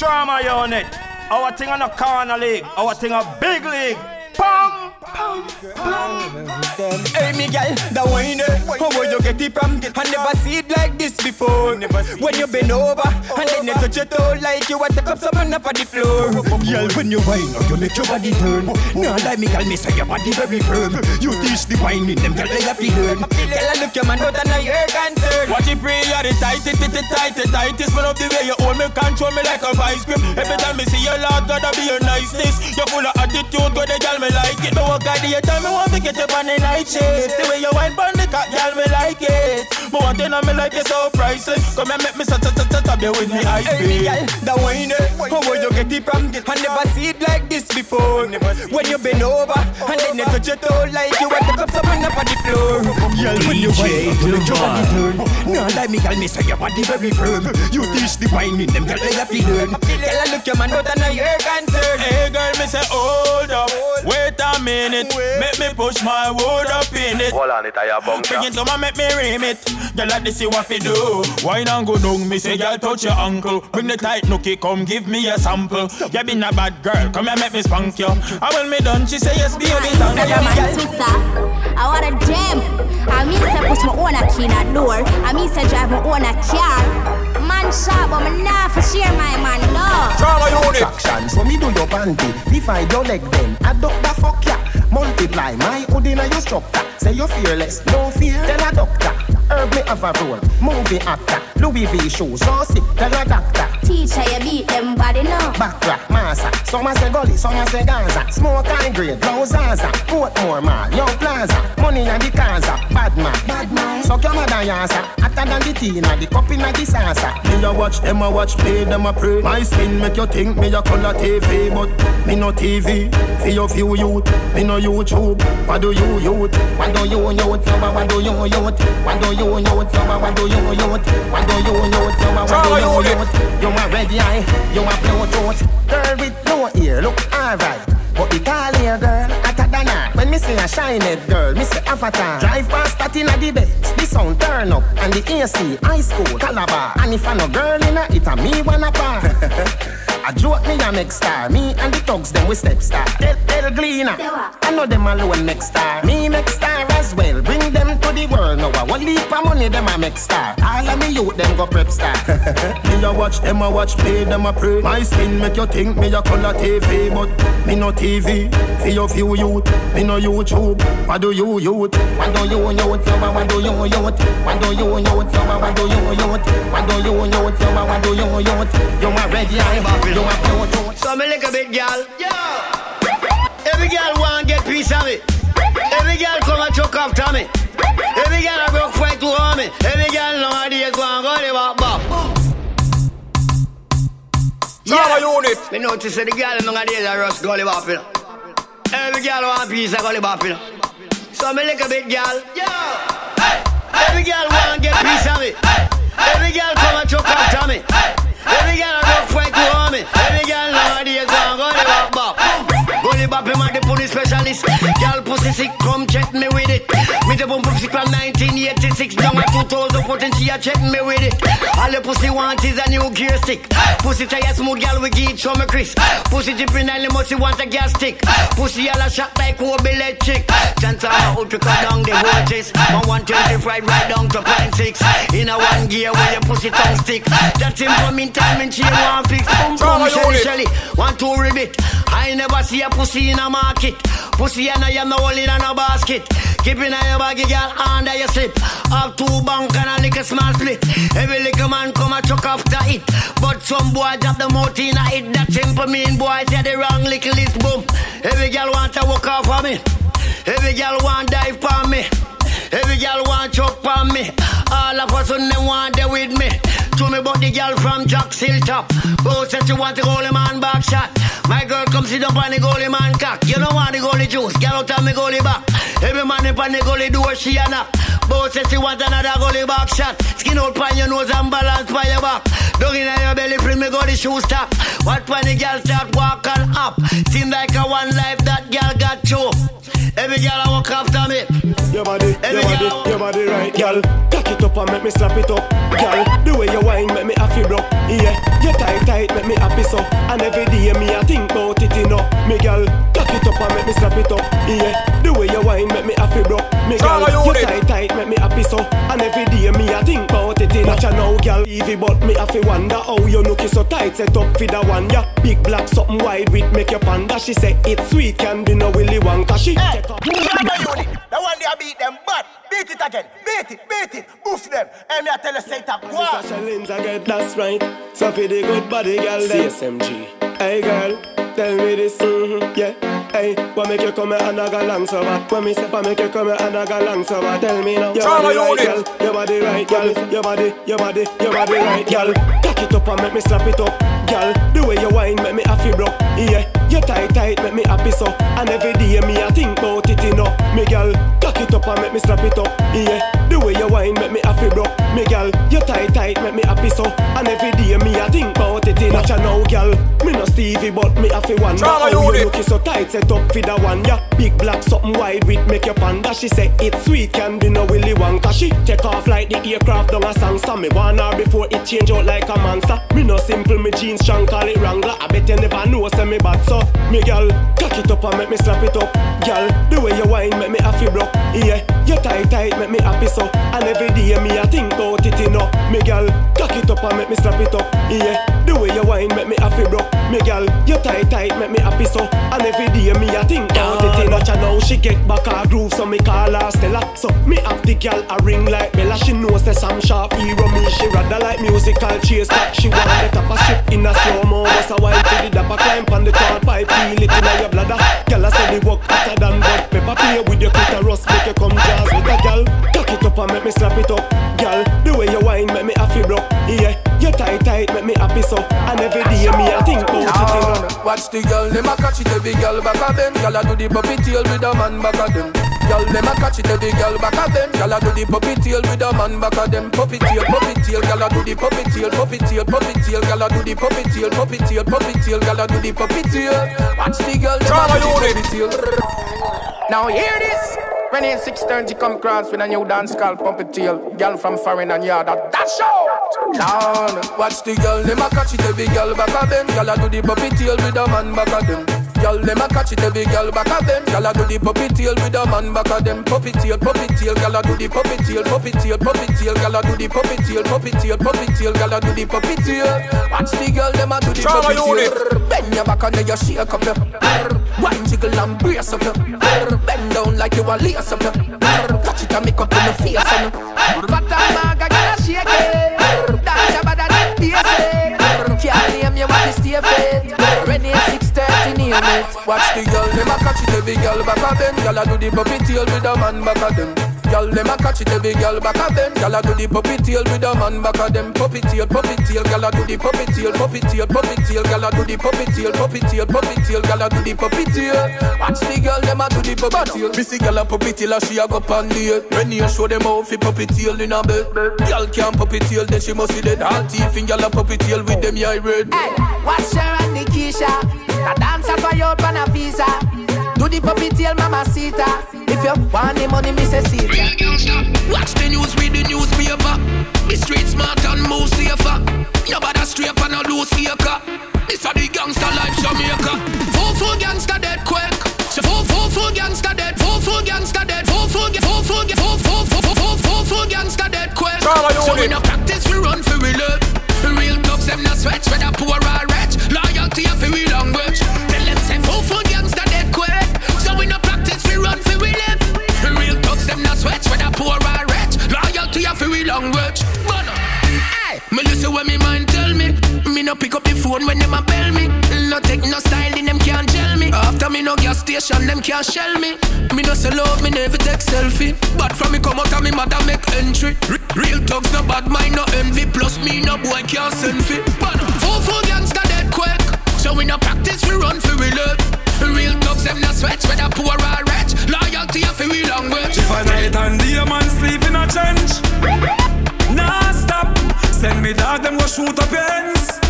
Speaker 22: Trauma unit. Our thing on a corner league. Our thing a big league. Pam.
Speaker 21: Hey, me girl, the wine, eh, how where you get it from? I never see it like this before. When you bend over and then you touch your toe like you want to come someone up on the floor. Girl, when you wine, you make your body turn. Now like me, girl, me say your body very firm. You teach the wine in them, girl, they have to learn. Girl, I look your man, but I know you're concerned.
Speaker 22: Watch it pray, you're the tightest, it, it, tight, it, tightest. Man up the way you hold me, control me like a vice grip. Every time me see your lord, gotta be your niceness. You're full of attitude, go the girl me like it. What guy do you tell me want to get up on the night shift? The way you wine pon the cock, girl me like it. But one thing I me like it so priceless. Come and make me sat sat sat sat up there with me ice
Speaker 21: Hey, me
Speaker 22: cream.
Speaker 21: girl, the wine, eh? how where you get it from? I never see it like this before. When you bend over and then you touch your toe like you want to come someone up on the floor. Girl, when you wine, you make your body turn. Now like me, girl, me say your body very firm. You teach the wine in them, girl, they have to learn. Girl, I look your man, but I know you're concerned.
Speaker 22: Hey girl, me say hold up, wait a minute, make me push my wood up in it.
Speaker 23: Hold on, it I bunker.
Speaker 22: Bring it to my make me rim it. Girl, like this, see what fi do. Wine and go down, me say, girl, touch your ankle. Bring the tight nookie, come give me a sample. You been a bad girl, come here, make me spank you. And when me done, she say, yes, baby, thank
Speaker 24: Hey,
Speaker 22: you.
Speaker 24: man, Twitter. I want a gem. I mean, say push my own a key in a door. I mean, say drive my own a car. Man sharp, but me nah for share my man, no.
Speaker 15: Traction, so me do your panty. Divide your leg then. Adopt the fuck ya. Multiply my hood in your structure. Say you're fearless, no fear. Tell a doctor. Herb me have a role. Movie actor. Louis V shoes, so sick. Tell a doctor.
Speaker 24: Teacher, you beat them body, no.
Speaker 15: Backrack, massa. Some a say gully, some a say Gaza. Smoke and grade, blow Zaza. Portmore mall, young plaza. Money and the Kaza. Bad man, bad man. Suck your mother yasa. Hotter than the tea, the cup in the salsa.
Speaker 10: Me a watch them a watch play them a pray. My skin make you think me a color TV, but me no TV. For your few youth, me no YouTube. What do you youth?
Speaker 15: What do you youth? Yo, what do you youth? What do you youth? Yo, what do you youth? What do you youth? Yo, what do you youth? You a red eye, you a Bluetooth. Girl with no ear, look alright. But the tall ear girl, hotter than her. When me see for a shiny girl, Mr. Avatar. Drive past that in a the best. The sound turn up and the AC, high school, Calabar. And if I no girl in a, it a me wanna par. I joke me a make star. Me and the thugs them we step star. Tell, tell Gleaner. Ah. I know them alone next star. Me next star as well. Bring them to the world now. I want leap of money them a make star. All of me youth them go prep star. me a watch them a watch play them a pray. My skin make you think me a color TV, but me no TV. For your few youth, me no YouTube. What do you youth? What do you youth? What do you youth? What do you youth? What do you youth? What do you youth? What do you youth? You a red eye, you a blue
Speaker 21: So me like a bit girl. Every girl want get piece of me. Every girl come and choke after me. Every girl I broke fight to harm me. Every girl nowadays want go the back back.
Speaker 20: Trauma unit.
Speaker 21: Me notice that the girl nowadays are rush gully bop, you know. Every girl want piece of gully bop, you know. So me like a bit girl. Every girl want get piece of me. Every girl come and choke after me. Every girl I broke fight to harm me. Every girl nowadays want go the back back. Gully bop, him a the police specialist. Girl pussy sick, come check me with it. Me the boom boom sick from 1986 down to 2014. She a check me with it. All the pussy want is a new gear stick. Pussy tire smooth, girl we give show me Chris. Pussy dripping and the musty want a gas stick. Pussy all a shot like Kobe electric. Chance I'm out to cut down the voltage. One 125 right down to point six. In a one gear where your pussy tongue stick. That's him for meantime and she want fix. Boom boom shelly shelly. One two ribbit. I never see a pussy in a market. Pussy and I am no hole in a basket. Keep in your baggy girl under your slip. Up two bank and a little small split. Every little man come a chuck after it. But some boy drop the mouth in a it. That simple mean boy say the wrong little list boom. Every girl want to walk off of me. Every girl want dive for me. Every girl want choke for me. All of us on them want there with me. To me about the girl from Jack Hilltop. Who said she want the goalie man back shot? My girl come sit up on the goalie man cock. You don't want the goalie juice. Girl out on me goalie back. Every man up on the goalie door she a knock. Both said she want another goalie back shot. Skin out pan your nose and balance by your back. Dog in your belly, bring me goalie shoe stop. What when the girl start walking up? Seem like a one life that girl got two. Every girl I walk after me.
Speaker 1: Your body, your body, your body right, girl. Cock it up and make me slap it up, girl. The way you wine make me happy, bro. Yeah, you tight, tight, make me happy so. And every day me I think about it, you know. Me girl, cock it up and make me slap it up, yeah. The way you wine make me happy, bro. Me girl, you tight, tight, make me happy so. And every day me I think about it, you know. Watch ya now, girl, easy, but me happy wonder how you look so tight, set up for the one, yeah. Big black, something wide with make your panda. She say it's sweet, candy, no Willy Wonka. She
Speaker 17: Hey,
Speaker 1: off.
Speaker 17: Trauma unit. The one they a beat them, but beat it again. Beat it, beat it, boof them. And me I tell you say that. Go on.
Speaker 1: Sasha Lins, I get that's right. So for the good body girl, then. CSMG. Hey girl, tell me this, mm-hmm, yeah. Hey, what make you come here and I go long so bad? What me say, what make you come here and I go long so bad? Tell me now. Your
Speaker 20: Trauma
Speaker 1: body right, girl. Your body right, girl. Your body, your body, your body right, girl. Cock it up and make me slap it up, girl. The way you wine make me happy, bro. Yeah, you tight, tight, make me happy so. And every day me I think about it, you know. Me girl, cock it up and make me slap it up, yeah. The way you wine make me happy, bro. Me girl, you tight, tight, make me happy so. And every day me I think about it, know. Watch ya girl. Me no Stevie, but me happy
Speaker 20: one.
Speaker 1: How you looking so tight, set up for the one, yeah. Big black, something wide with make your panda. She say it's sweet, candy, no Willy Wonka. She take off like the aircraft down a sangsa. Me one hour before it change out like a monster. Me no simple, me jeans strong, call it Wrangler. I bet you never know, say me bad so. Me girl, cock it up and make me slap it up, girl. The way you wine make me happy, bro. Yeah, you tight, tight, make me happy so. And every day me I think about it, you know. Me girl, cock it up and make me slap it up, yeah. The way you wine make me happy, bro. Me girl, you tight, tight, make me happy so. And every day me I think about it, you know. Now, she get back her groove, so me call her Stella. So me have the girl a ring like Bella. She knows that some sharp hero me. She rather like musical chase that she want get up a strip in a slow mo. Bust a wine to the dapper climb on the tall pipe, feel it in your bladder. Girl, I say the work hotter than bud pepper. Play with your clitoris, make you come jazz with a girl. Cock it up and make me slap it up, girl. The way you wine make me happy, bro. Yeah, you tight, tight, make me happy so. And every day me I think about it, you.
Speaker 25: Watch the girl, them a catch it every girl back a bend. Girl a do the puppy tail with a man back a them.
Speaker 26: Girl, them a catch it every girl back of them. Girl a do the puppy tail with a man back of them. Puppy tail, puppy tail. Girl a do the puppy tail, puppy tail, puppy tail. Girl a do the puppy tail, puppy tail, puppy tail. Girl a do the puppy tail. Watch the girl, them a do the puppy tail. Now hear this. When it's 6.30 come cross with a new dance called Puppet Tail Girl from foreign and yard. That out Down Watch the girl, them a catch it every girl back of them. Girl do the puppy tail with a man back of them Girl, them a catch it every girl back of them. Girl a do the puppy tail with a man back of them. Puppy tail, puppy tail, girl a do the puppy tail Puppy tail, puppy tail, girl a do the puppy tail Puppy tail, puppy tail, girl a do the puppy tail. Watch the girl, them a do the puppy tail. Bend your back and then you shake up your Wine jiggle and brace up your Bend down like you a lace up your Catch it and make up in the face on But a Watch the girl, them a catch it every girl back of them. Girl a do the puppy tail with a man back of them. Girl, them a catch it every girl back of them. Girl a do the puppy tail with a man back of them. Puppy tail, puppy tail, girl a do the puppy tail Puppy tail, puppy tail, girl a do the puppy tail Puppy tail, puppy tail, girl a do the puppy tail. Watch the girl, them a do the puppy tail. Missy girl a puppy tail, she a go pan the When you show them how fi puppy tail in a bed Girl can't puppy tail, then she must see dead All teeth in girl a puppy tail with them eye red
Speaker 25: Hey, watch her and Nikisha A dancer for you on a visa. Do the puppy tail mama sita If you want the money, me say see
Speaker 26: Real gangsta Watch the news, read the newspaper. The street smart and move safer. Nobody straight and no loose acre. This a the gangsta life Jamaica. Four four gangsta dead quick. So four four four gangsta dead. Four four gangsta dead. Four four four four four four four four four four four gangsta dead quick. So we no practice we run for we live Real thugs them no sweat Whether poor or For we language But Hey, me listen when me mind tell me. Me no pick up the phone when them a bell me. No take no style, in them can't gel me. After me no gas station, them can't shell me. Me no sell love, me never take selfie. But from me come out of me mother make entry. Real thugs no bad mind, no envy. Plus me no boy can't send fit. But four four gangsta dead quick. So we no practice, we run for we live. Real thugs them no sweat, whether poor or rich. Loyalty for we language.
Speaker 9: If I night and day, man sleep in a trench. Nah stop. Send me dog, them go shoot up your hands.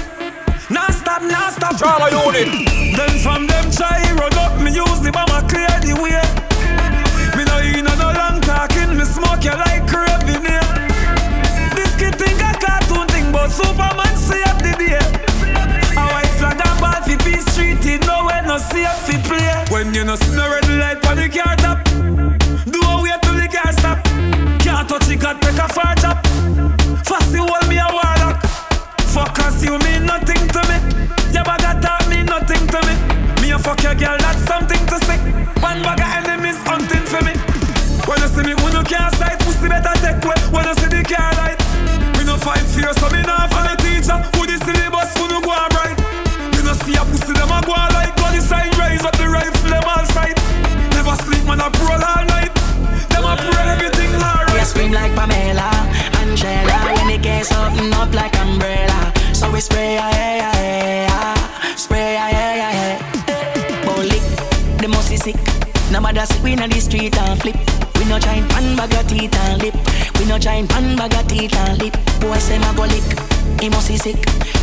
Speaker 9: Nah stop, nah stop. Trauma unit. Then from them try run up, me use the bomber clear the way. Me no in no long talking, me smoke you like craving here. This kid think a cartoon thing, but Superman no safe fi play. When you no see no red light on the car top, do a wait till the car stop. Can't touch it, got take a far chop. You hold me a warlock. Focus you mean nothing to me. Your bag talk mean nothing to me. Me a fuck your girl, that's something to say. One bag of enemies hunting for me. When you see me, when you can't sight, pussy better take way. When you see the car light, me no fight fear, so me not for the teacher. Who the syllabus, who no go right. Me no see a pussy, them a go raise up the rifle, them all sight. Never sleep, man, I roll all night. Them a pray everything alright.
Speaker 13: We scream like Pamela, Angela When the case open up like umbrella So we spray, yeah, yeah, yeah, yeah. Spray, yeah, yeah, yeah, yeah. Bully, the most is sick Nobody sick, we in the street and flip We no giant pan bag of teeth and lip We no giant pan bag of teeth and lip Boy say my go lick, he must be sick.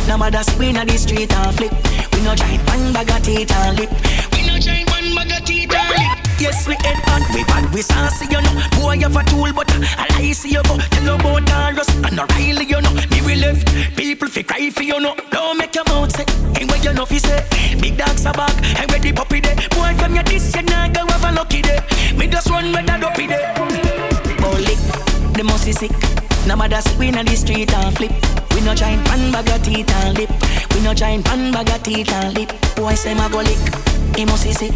Speaker 13: Nobody sick, we in the street and flip. We no giant pan bag of teeth and lip. We no giant pan bag of teeth and lip. Yes, we head on, we bad, we saucy, you know. Boy, you have a tool, but I lie, see you go. Tell you about Taurus and O'Reilly, you know. Me we left, people fi cry for you know. Don't make your mouth say, ain't what you know fi say. Big dogs are back, and where the puppy day Boy, from your this, you nah go have a lucky day. Me just run with that dopey day. Bully, the most is sick No matter sick, we in the street and flip We no giant pan bag of teeth and lip We no giant pan bag of teeth and lip Boy, say my go lick he must be sick.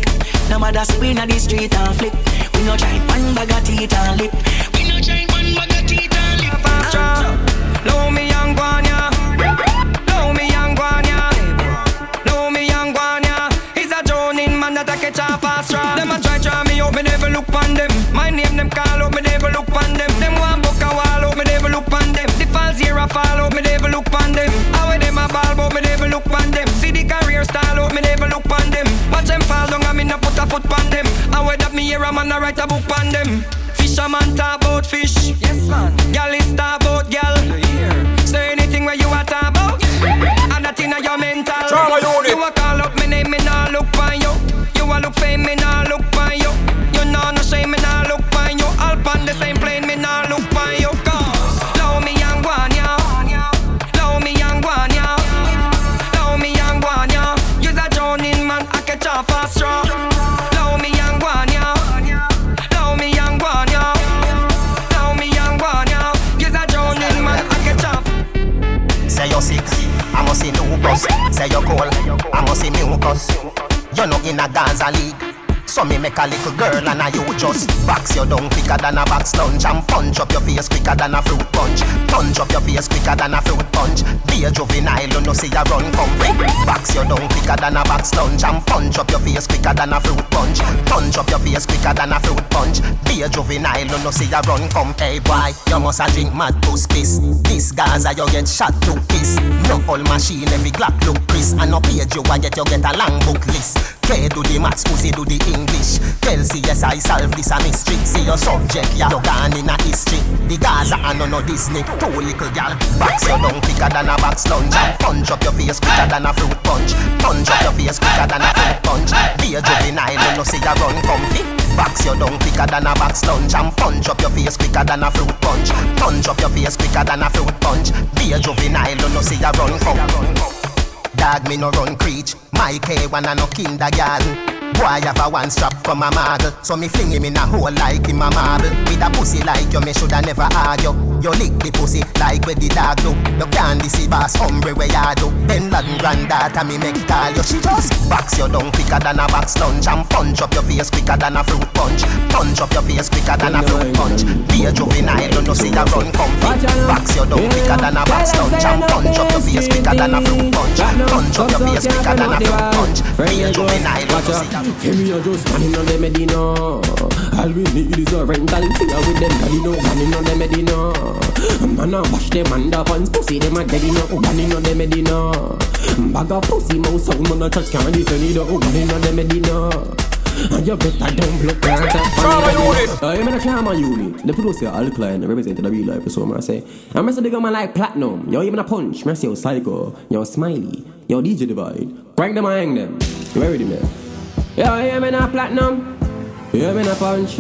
Speaker 13: No matter see we in the street and flip. We no giant pan bag of teeth and lip. We no giant pan bag of teeth and lip.
Speaker 27: Faster, low me young guanya. Low me young guanya. Low me young guanya. He's a droning man that I catch a fast track. Them a try try me out, me never look on them. My name them call out, me put a on them. And where the
Speaker 17: of me here, a man I write a book on them. Fisherman talk about fish. Yes, man. Girl is talk about girl. Say anything where you are talk about. And that inna your mental.
Speaker 27: Trauma unit.
Speaker 17: A
Speaker 15: league. So me make a little girl and a you just box your down quicker than a box lunch and punch up your face quicker than a fruit punch. Punch up your face quicker than a fruit punch. Be a juvenile, you know see ya run comfy. Box your down quicker than a box lunch and punch up your face quicker than a fruit punch. Punch up your face quicker than a fruit punch. Be a juvenile, you know see ya run come. Hey boy, you must a drink mad puss piss. This Gaza you get shot to kiss. No all machine every Glock look Chris. And no page you a get you get a long book list. K do the maths, pussy do the English. Tell see yes I solve this a mystery. See your subject, yeah, you gone in a history. The Gaza and no no Disney. Two little gal, box your down quicker than a box lunch. And punch up your face quicker than a fruit punch. Punch up your face quicker than a fruit punch. Be a juvenile, you know see ya run comfy. Box your down quicker than a box lunch and punch up your face quicker than a fruit punch. Punch up your face quicker than a fruit punch. Be a juvenile, you know see ya run come. Dog me no run creech. My K1 a no kindergarten. Boy have a one strap from a model So me fling him in a hole like him a marble. With a pussy like you, me shoulda never argue. You You lick the pussy like where the dog do. You can't deceive boss hombre where you do. Bin Laden granddaughter me make call you. She just box you down quicker than a box lunch And punch up your face quicker than a fruit punch. Punch up your face quicker than a fruit punch. Be a juvenile, don't you see ya run comfy. Box you down quicker than a box lunch And punch up your face quicker than a fruit punch. Punch up your face quicker than a fruit punch. Be a juvenile, you know see ya
Speaker 28: Hey, me a just running on the Medina. All we need is a rental fee with them daddy no running on the Medina. Man a wash them under pants, pussy them a daddy no running on the Medina. Bag of pussy mouse sound man a chat can't defend it oh running on the Medina. And you better don't block that Trauma unit. I'm in a trauma unit. The producer Alkaline representing the real life. So I'm say, I'm they go man like platinum. Yo even a punch. Me say yo psycho. Yo smiley. Yo DJ divide. Crank them and hang them. You ready man? Yeah, hear me now platinum. Hear me now punch.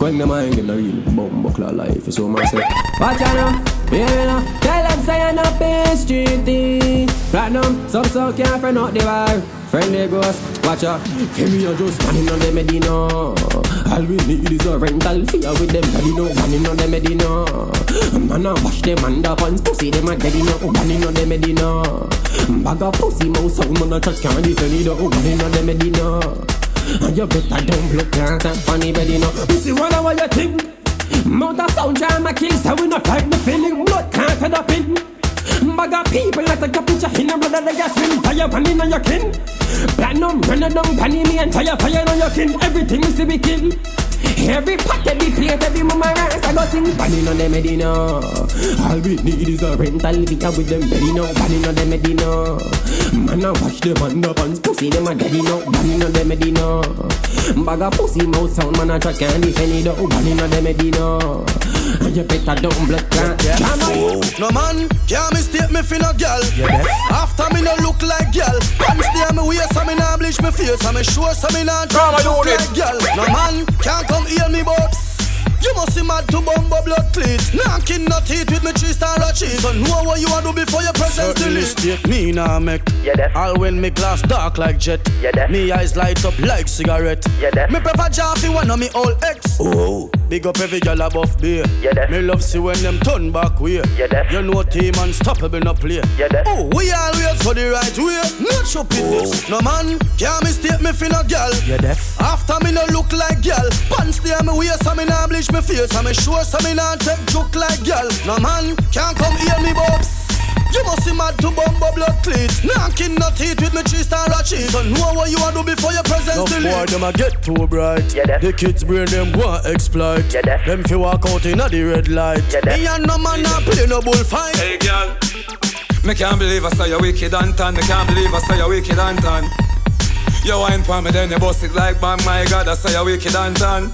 Speaker 28: Going mind in the real bomb buckler life. So say, watch out now. Hear me now. Tell them say I'm not pay street Platinum, some so can't friend out the bar. Friendly ghost, watch out. Hear me a just running on the Medina. All we need is a rental fee uh, with them daddy no running on the Medina. Man a wash them under pants, pussy them a daddy no running on the Medina. Bag of pussy mouse sound man a chat can't defend it oh running on the Medina. And you better don't block that and funny know. Pussy, what what you think? Mount a sound jam a king, so we not fight the feeling. Blood can't head up in. Bag people like take a picture in a brother they got swing fire running on your kin. Platinum down panny me and fire fire on your kin. Everything is to be killed. Every pot, every plate, every mama rice, I go sing. Banning on the Medina All we need is a rental via with them belly now Banning on the Medina Man, I wash them under pants Pussy them a daddy now Banning on the Medina Bag of pussy mouth sound Man, I try can't defend it though. Banning on the Medina And you better don't blood clot.
Speaker 29: No. man, can't mistake me for no girl. After me no look like girl. Pants stay me waist and me nah bleach me face. And me show so me try look like girl. No man, can't come hear me but you must see mad to bumbo blood cleat. Knocking no teeth with me three star or cheese. So know what you want to do before your presence delete.
Speaker 30: State me nah make. All when me glass dark like jet. Yeah, that. Me eyes light up like cigarette. Yeah, that.
Speaker 29: Me prefer Jaffy one of me old ex.
Speaker 30: Oh, big up every gal above beer Yeah, Me love see when them turn back way. Yeah, You know what team unstoppable no play. Yeah, that.
Speaker 29: Oh, we always go the right way. Not stupidness oh. No man, can't mistake me for no girl. After me no look like girl. Pants stay me waist and me nah bleach me face And me show so me nah take joke like girl No man, can't come hear me bobs you must see mad to bumbo blood cleat Knocking no teeth with me three star or cheese. So know what you want to do before your presence
Speaker 30: No
Speaker 29: delete?
Speaker 30: boy, them a get too bright. The kids brain them want exploit. Them fi walk out in a the red light.
Speaker 29: Me and no man not play no bullfight
Speaker 27: Hey girl, me can't believe I saw you wicked and tan. Me can't believe I saw you wicked and tan.
Speaker 9: You wine for me, then you bust it like bang. My God, I say you wicked and tan.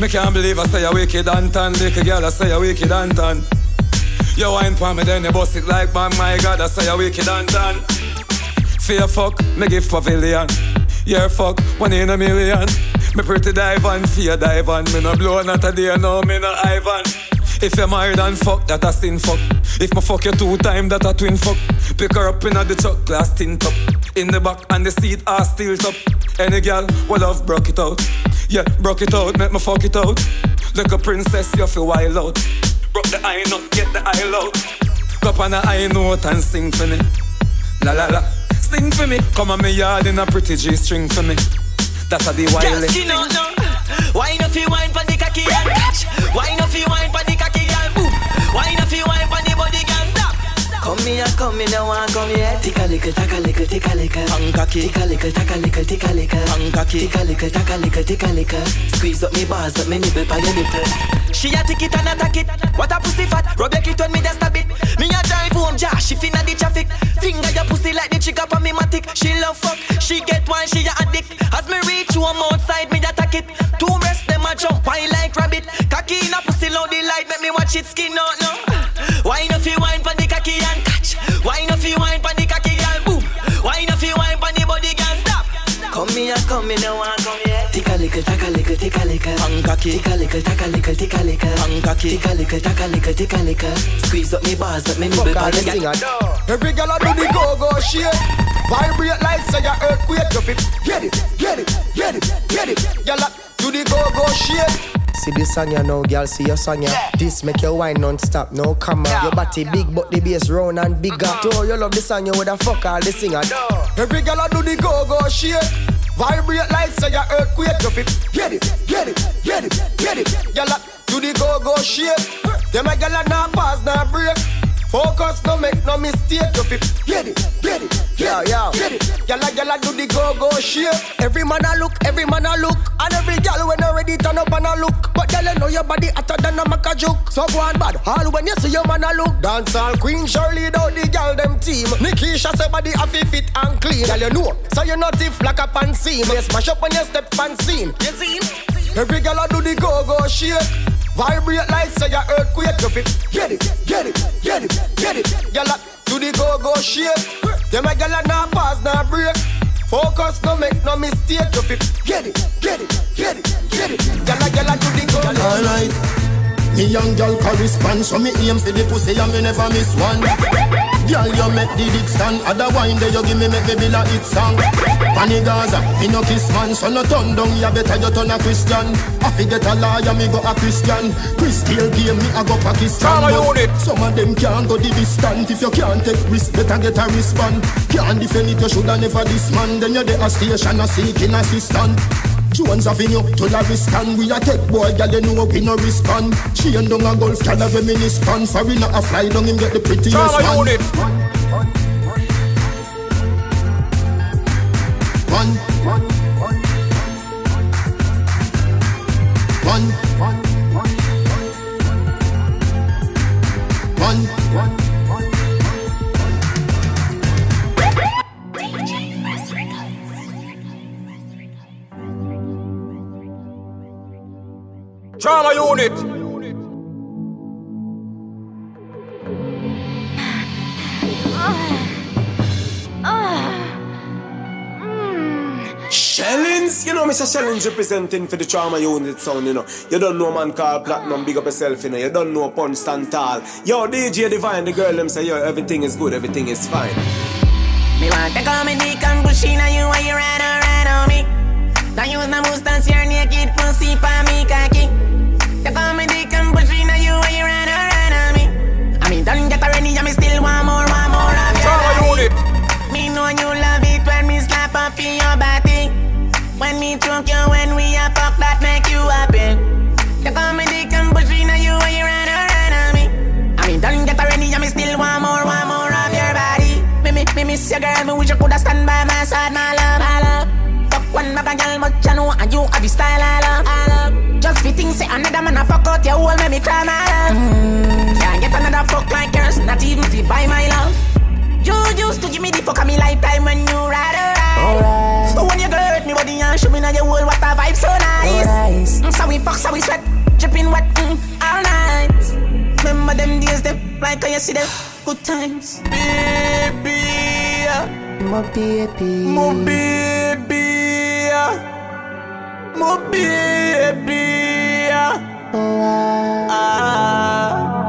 Speaker 9: Me can't believe I say you wicked and tan. Little girl, I say you wicked and tan. You wine for me, then you bust it like bang. My God, I say you wicked and tan. Fear fuck, me give pavilion. Yeah, fuck, one in a million. Me pretty dive on, fear dive on. Me no blow not a day, no, me no Ivan. If you're married and fuck, that a sin fuck. If my fuck you two time, that a twin fuck. Pick her up in a the truck, glass tint up. In the back and the seat are still top. Any girl, well I love broke it out. Yeah, broke it out, make me fuck it out. Like a princess, you feel wild out. Broke the eye nut, get the eye out. Go on the eye note and sing for me. La la la, sing for me. Come on me yard in a pretty G string for me. That's a the wildest
Speaker 4: skin out now. Why not fi wine the cocky and catch? Why not fi wine the cocky and boom? Why not wine pon Come here, come me no want come here. Tick a little, tack a little, tick a little. Pankaki. Tick a little, tack a little, tick a little. Pankaki. Tick a little, tack a little, tick a little. Squeeze up me bars, up me nipple by your nipple. She a tick it and attack it. What a pussy fat. Rub your clit when me just stab it. Me a drive home, Josh. She finna the traffic. Finger your pussy like the chick up on me matic. She love fuck. She get wine, she a addict. As me reach home outside, me attack it. Two breasts them a jump, wine like rabbit. Cocky in a pussy, loud the light, make me watch it skin out now. Why no fi wine pon the cocky and catch? Why no fi wine pon the cocky and boom? Why no fi wine pon the body and stop? Come here, come me no want come here. Tick a little, tack a little, tick a little. Pankaki. Tick a little, tack a little, tick a little. Pankaki. Tick a little, tack a little, tick a little. Squeeze up me bars, up me nipple by your
Speaker 18: sing a Every girl a do the go-go shake Vibrate like say a earthquake You fit get it, get it, get it, get it a do the go-go shake See this on ya now, girl, see your song ya. This make your wine non-stop, no comma. Your body big but the bass round and bigger. Mm-hmm. To you love this on you woulda fuck all the singer. Every girl a do the go-go shake Vibrate like say a earthquake. You fit get it, get it, get it, get it. Girl a do the go-go shake Them a girl a nah pause, nah break Focus, no make no mistake. You fit get it, get it, get it, get it. Gyal, gyal, do the go go shake. Every man a look, every man a look, and every gyal when already turn up and a look. But gyal, you know your body hotter than a maca juke. So go on bad, all when you see your man a look. Dance all queen Shirley down the gyal them team. Nikisha say body a fi fit and clean. Gyal, you know, so you not if like a pan seam. You smash up when you step pan scene. You see? Every gyal a do the go go shake. Vibrate like say a earthquake. You fit get it, get it, get it, get it. Gyal do the go go shake. Them a gyal nah pause nah break. Focus, no make no mistake. You fit get it, get it, get it, get it. Gyal gyal do the go.
Speaker 10: Alright. Me young girl correspond, so me aim for the pussy and me never miss one. Girl, you make the dick stand, other wine there you give me make me build a hit song. Pani Gaza, me no kiss man, so no turn down, you better you turn a Christian. I forget a liar, me go a Christian. Christian game, me a go Pakistan. Some of them can't go the distance. If you can't take risk, better get a wristband. Can't defend it, you shoulda never this man. Then you're the station, a seeking assistant. Jones Avenue to Laristan We a take boy, girl, you know we no respond She and down a golf, girl, a reminiscent For we not a fly down him get the prettiest
Speaker 9: Trauma
Speaker 10: one
Speaker 9: unit.
Speaker 10: One. One. One
Speaker 9: Trauma unit.
Speaker 1: Shellings, you know, Mr. Shellings representing for the trauma unit sound, you know. You don't know man called Platinum, big up yourself, you know. You don't know Punch Stand Tall. Yo, DJ Divine, the girl them say, yo, everything is good, everything is fine.
Speaker 25: Me want to come and dick and you while you ride around on me. Now use my mustache, your naked pussy for me cocky. When me choke you, when we a fuck, that make you happy. You come me dick and pushing on you you ride around on me. I mean, don't get already, I me still want more, want more of your body. Me, me, me miss your girl, me wish you coulda stand by my side, my love, my love. Fuck one bag of girl, but you know and you have the style I love, I love. Just fitting, say another man a fuck out your whole, make me cry, my love. Mm, can't get another fuck like yours, not even to buy my love. You used to give me the fuck of me lifetime when you ride around. When you hurt me, body and show me now your whole what a vibe so nice. Mm, so we fuck, so we sweat, dripping wet mm, all night. Remember them days, them like how you see them good times. Baby,
Speaker 3: My baby.
Speaker 25: my baby, my baby.
Speaker 26: Trauma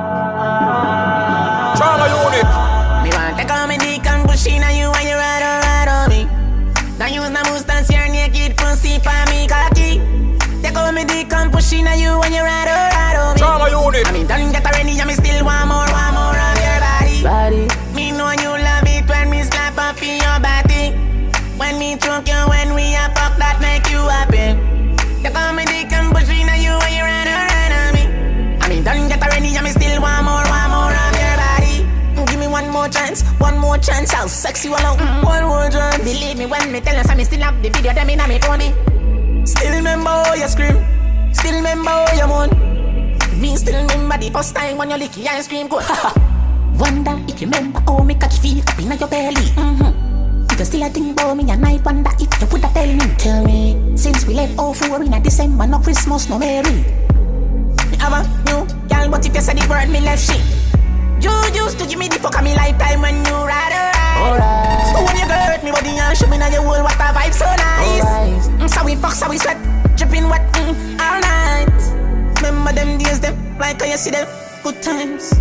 Speaker 26: Unit.
Speaker 25: I mean, don't get ready, and me still want more, want more of your body.
Speaker 3: Body.
Speaker 25: Me know you love it when me slap up in your body. When me choke you, when we a fuck, that make you happy. Me dick and push in you and you or ride on me. I mean, don't get ready, and me still want more, want more of your body. Give me one more chance, one more chance. How sexy you alone. Mm, one more chance. Believe me when me tell you, me still have the video, them in a me pony. Still remember how you scream. Still remember how you moan. Me still remember the first time when you lick your ice cream cone. Wonder if you remember how me catch feel up in your belly. Mm-hmm. You still a think about me and I wonder if you woulda tell me. Tell me. Since we left all four in a December, no Christmas, no Merry. Me have a new girl, but if you say the word, me left shit. You used to give me the fuck of me lifetime when you ride around. But when you hurt me body and show me now your whole what a vibe so nice. Mm, so we fuck, so we sweat, dripping wet mm, all night. Remember them days, them like how you see them good times.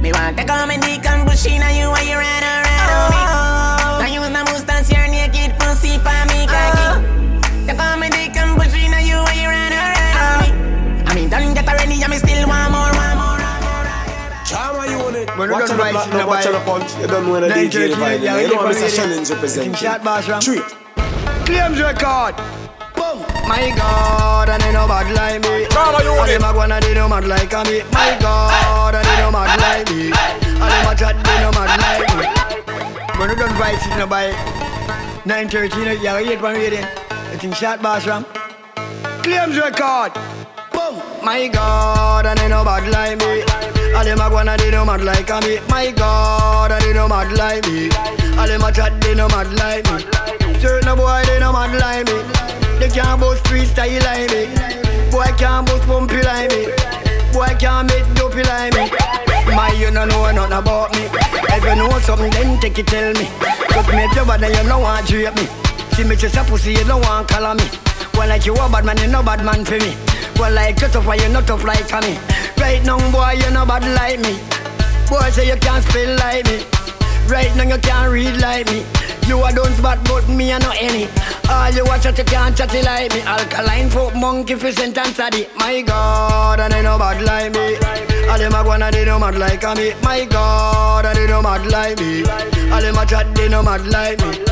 Speaker 25: Me want to come and dick and push in on you while you ride around on me. Now you the moustache, your naked pussy for me ah. cocky. You come and dick and push in on you while you ride around on me. I mean, don't get ready, I me still want more, want more.
Speaker 1: Trauma unit.
Speaker 21: When you
Speaker 1: Watch
Speaker 21: done
Speaker 1: out the
Speaker 21: right,
Speaker 1: black,
Speaker 21: you
Speaker 1: no,
Speaker 21: know,
Speaker 1: watch out the
Speaker 21: by-
Speaker 1: punch. You don't know when a
Speaker 21: Nine
Speaker 1: DJ
Speaker 21: thirty,
Speaker 1: divide.
Speaker 21: yeah,
Speaker 1: You know
Speaker 21: yeah,
Speaker 1: what Mr.
Speaker 21: yeah.
Speaker 1: Shellings representing.
Speaker 21: Shot boss, ram.
Speaker 1: Three.
Speaker 21: Claims record. Boom. My God, and they no bad like me. And them a gonna they no mad like me. My God, and they no mad like me. And them a chat they no mad like me. When you done right, you know by 9:30, you have eight one reading. I think shot boss ram. Claims record. Boom. My God, and they no bad like me. And them a gonna they no mad like me. My God, and they no mad like me. And them a chat they no mad like me. Certain boy they no mad like me. They can't boast freestyle like me. Boy can't boast bumpy like me. Boy can't make dopey like me. My you no know nothing about me. If you know something, then take it tell me. Cause me bad and you no want drape me. See me just a pussy, you don't want color me. Well like you a bad man, you no bad man for me. Well like you tough, and you not tough like me. Right now, boy, you no bad like me. Boy say you can't spell like me. Right now you can't read like me. You a don't spot but me a no any. All you watch out you can't chatty like me. Alkaline folk monkey fi sentence a the. My God, and they no bad like me. All them a go and they no mad like me. My God, and they no mad like me. All them a chat they no mad like me.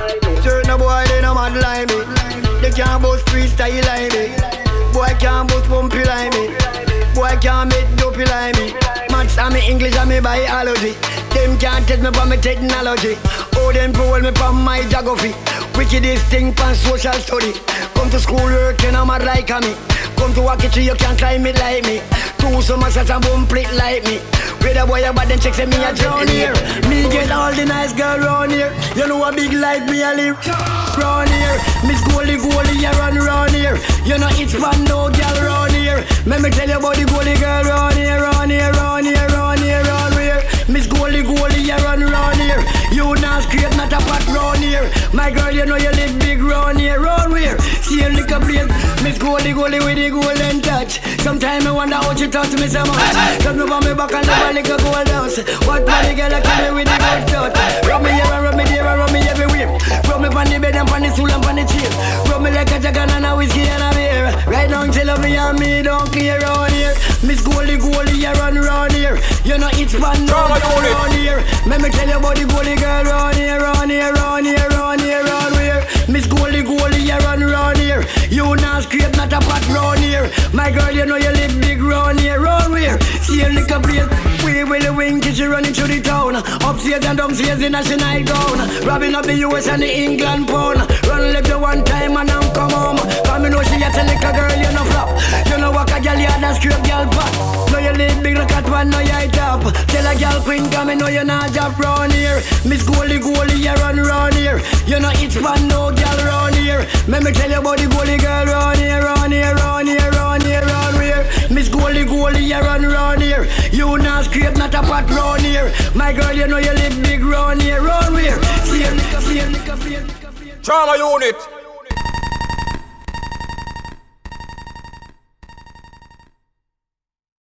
Speaker 21: Certain boy they no mad like me. They can't boast freestyle like me. Boy can't boast bumpy like me. Boy can't make dopey like me. Maths and me English and me biology. Them can't test me from me technology. Oh, them pull me from my geography. Wickedest thing from social study. Come to school work, you know mad like me. Come to walk it tree, you can't climb it like me. Two summer shots and boom plate like me. With a boy about them chicks and me a drown here. Me get all the nice girl round here. You know a big life me a live round here. Miss Goalie Goalie you run round here. You know it's man no girl round here. Let me tell you about the goalie girl round here, round here, round here, round here, round here. Miss Goalie Goalie you run round here. You not straight, not a pat round here. My girl, you know you live big round here, round here. See a little place. Miss Goalie Goalie with the golden touch. Sometimes I wonder how she touch me so much. Come over me back and never lick a gold house. What money girl I kill me with the good touch. Rub me here and rub me there and rub me everywhere. Rub me on the bed and on the stool and on the chair. Rub me like a jacket and a whiskey and a beer. Right now till me and me don't clear round here. Miss Goalie Goalie you run round here. You know it's fun no girl round here. Let me tell you about the goalie girl round here, round here, round here, round here, round here. Miss Goalie Goalie you run round here. You not scrape, not a pot round here. My girl, you know you live big round here, round here. See you a little place. Will the wing she running through the town. Upstairs and downstairs in a she night gown. Robbing up the US and the England pound. Run left the one time and I'm come home. Come know oh, she a tell little girl you no flop. You know what a girl you had a scrape girl pot. You live big like a twat, no you top. Tell a girl queen come me know you not job round here. Miss Goalie Goalie you run round here. You know it's fun no girl round here. Let me tell you about the goalie girl round here, round here, round here, round here, round here. Miss Goalie, goalie, you run round here. You not scrape, not a pot round here. My girl, you know you live big round here, round here. See liquor, see a liquor, see a liquor.
Speaker 26: Trauma unit.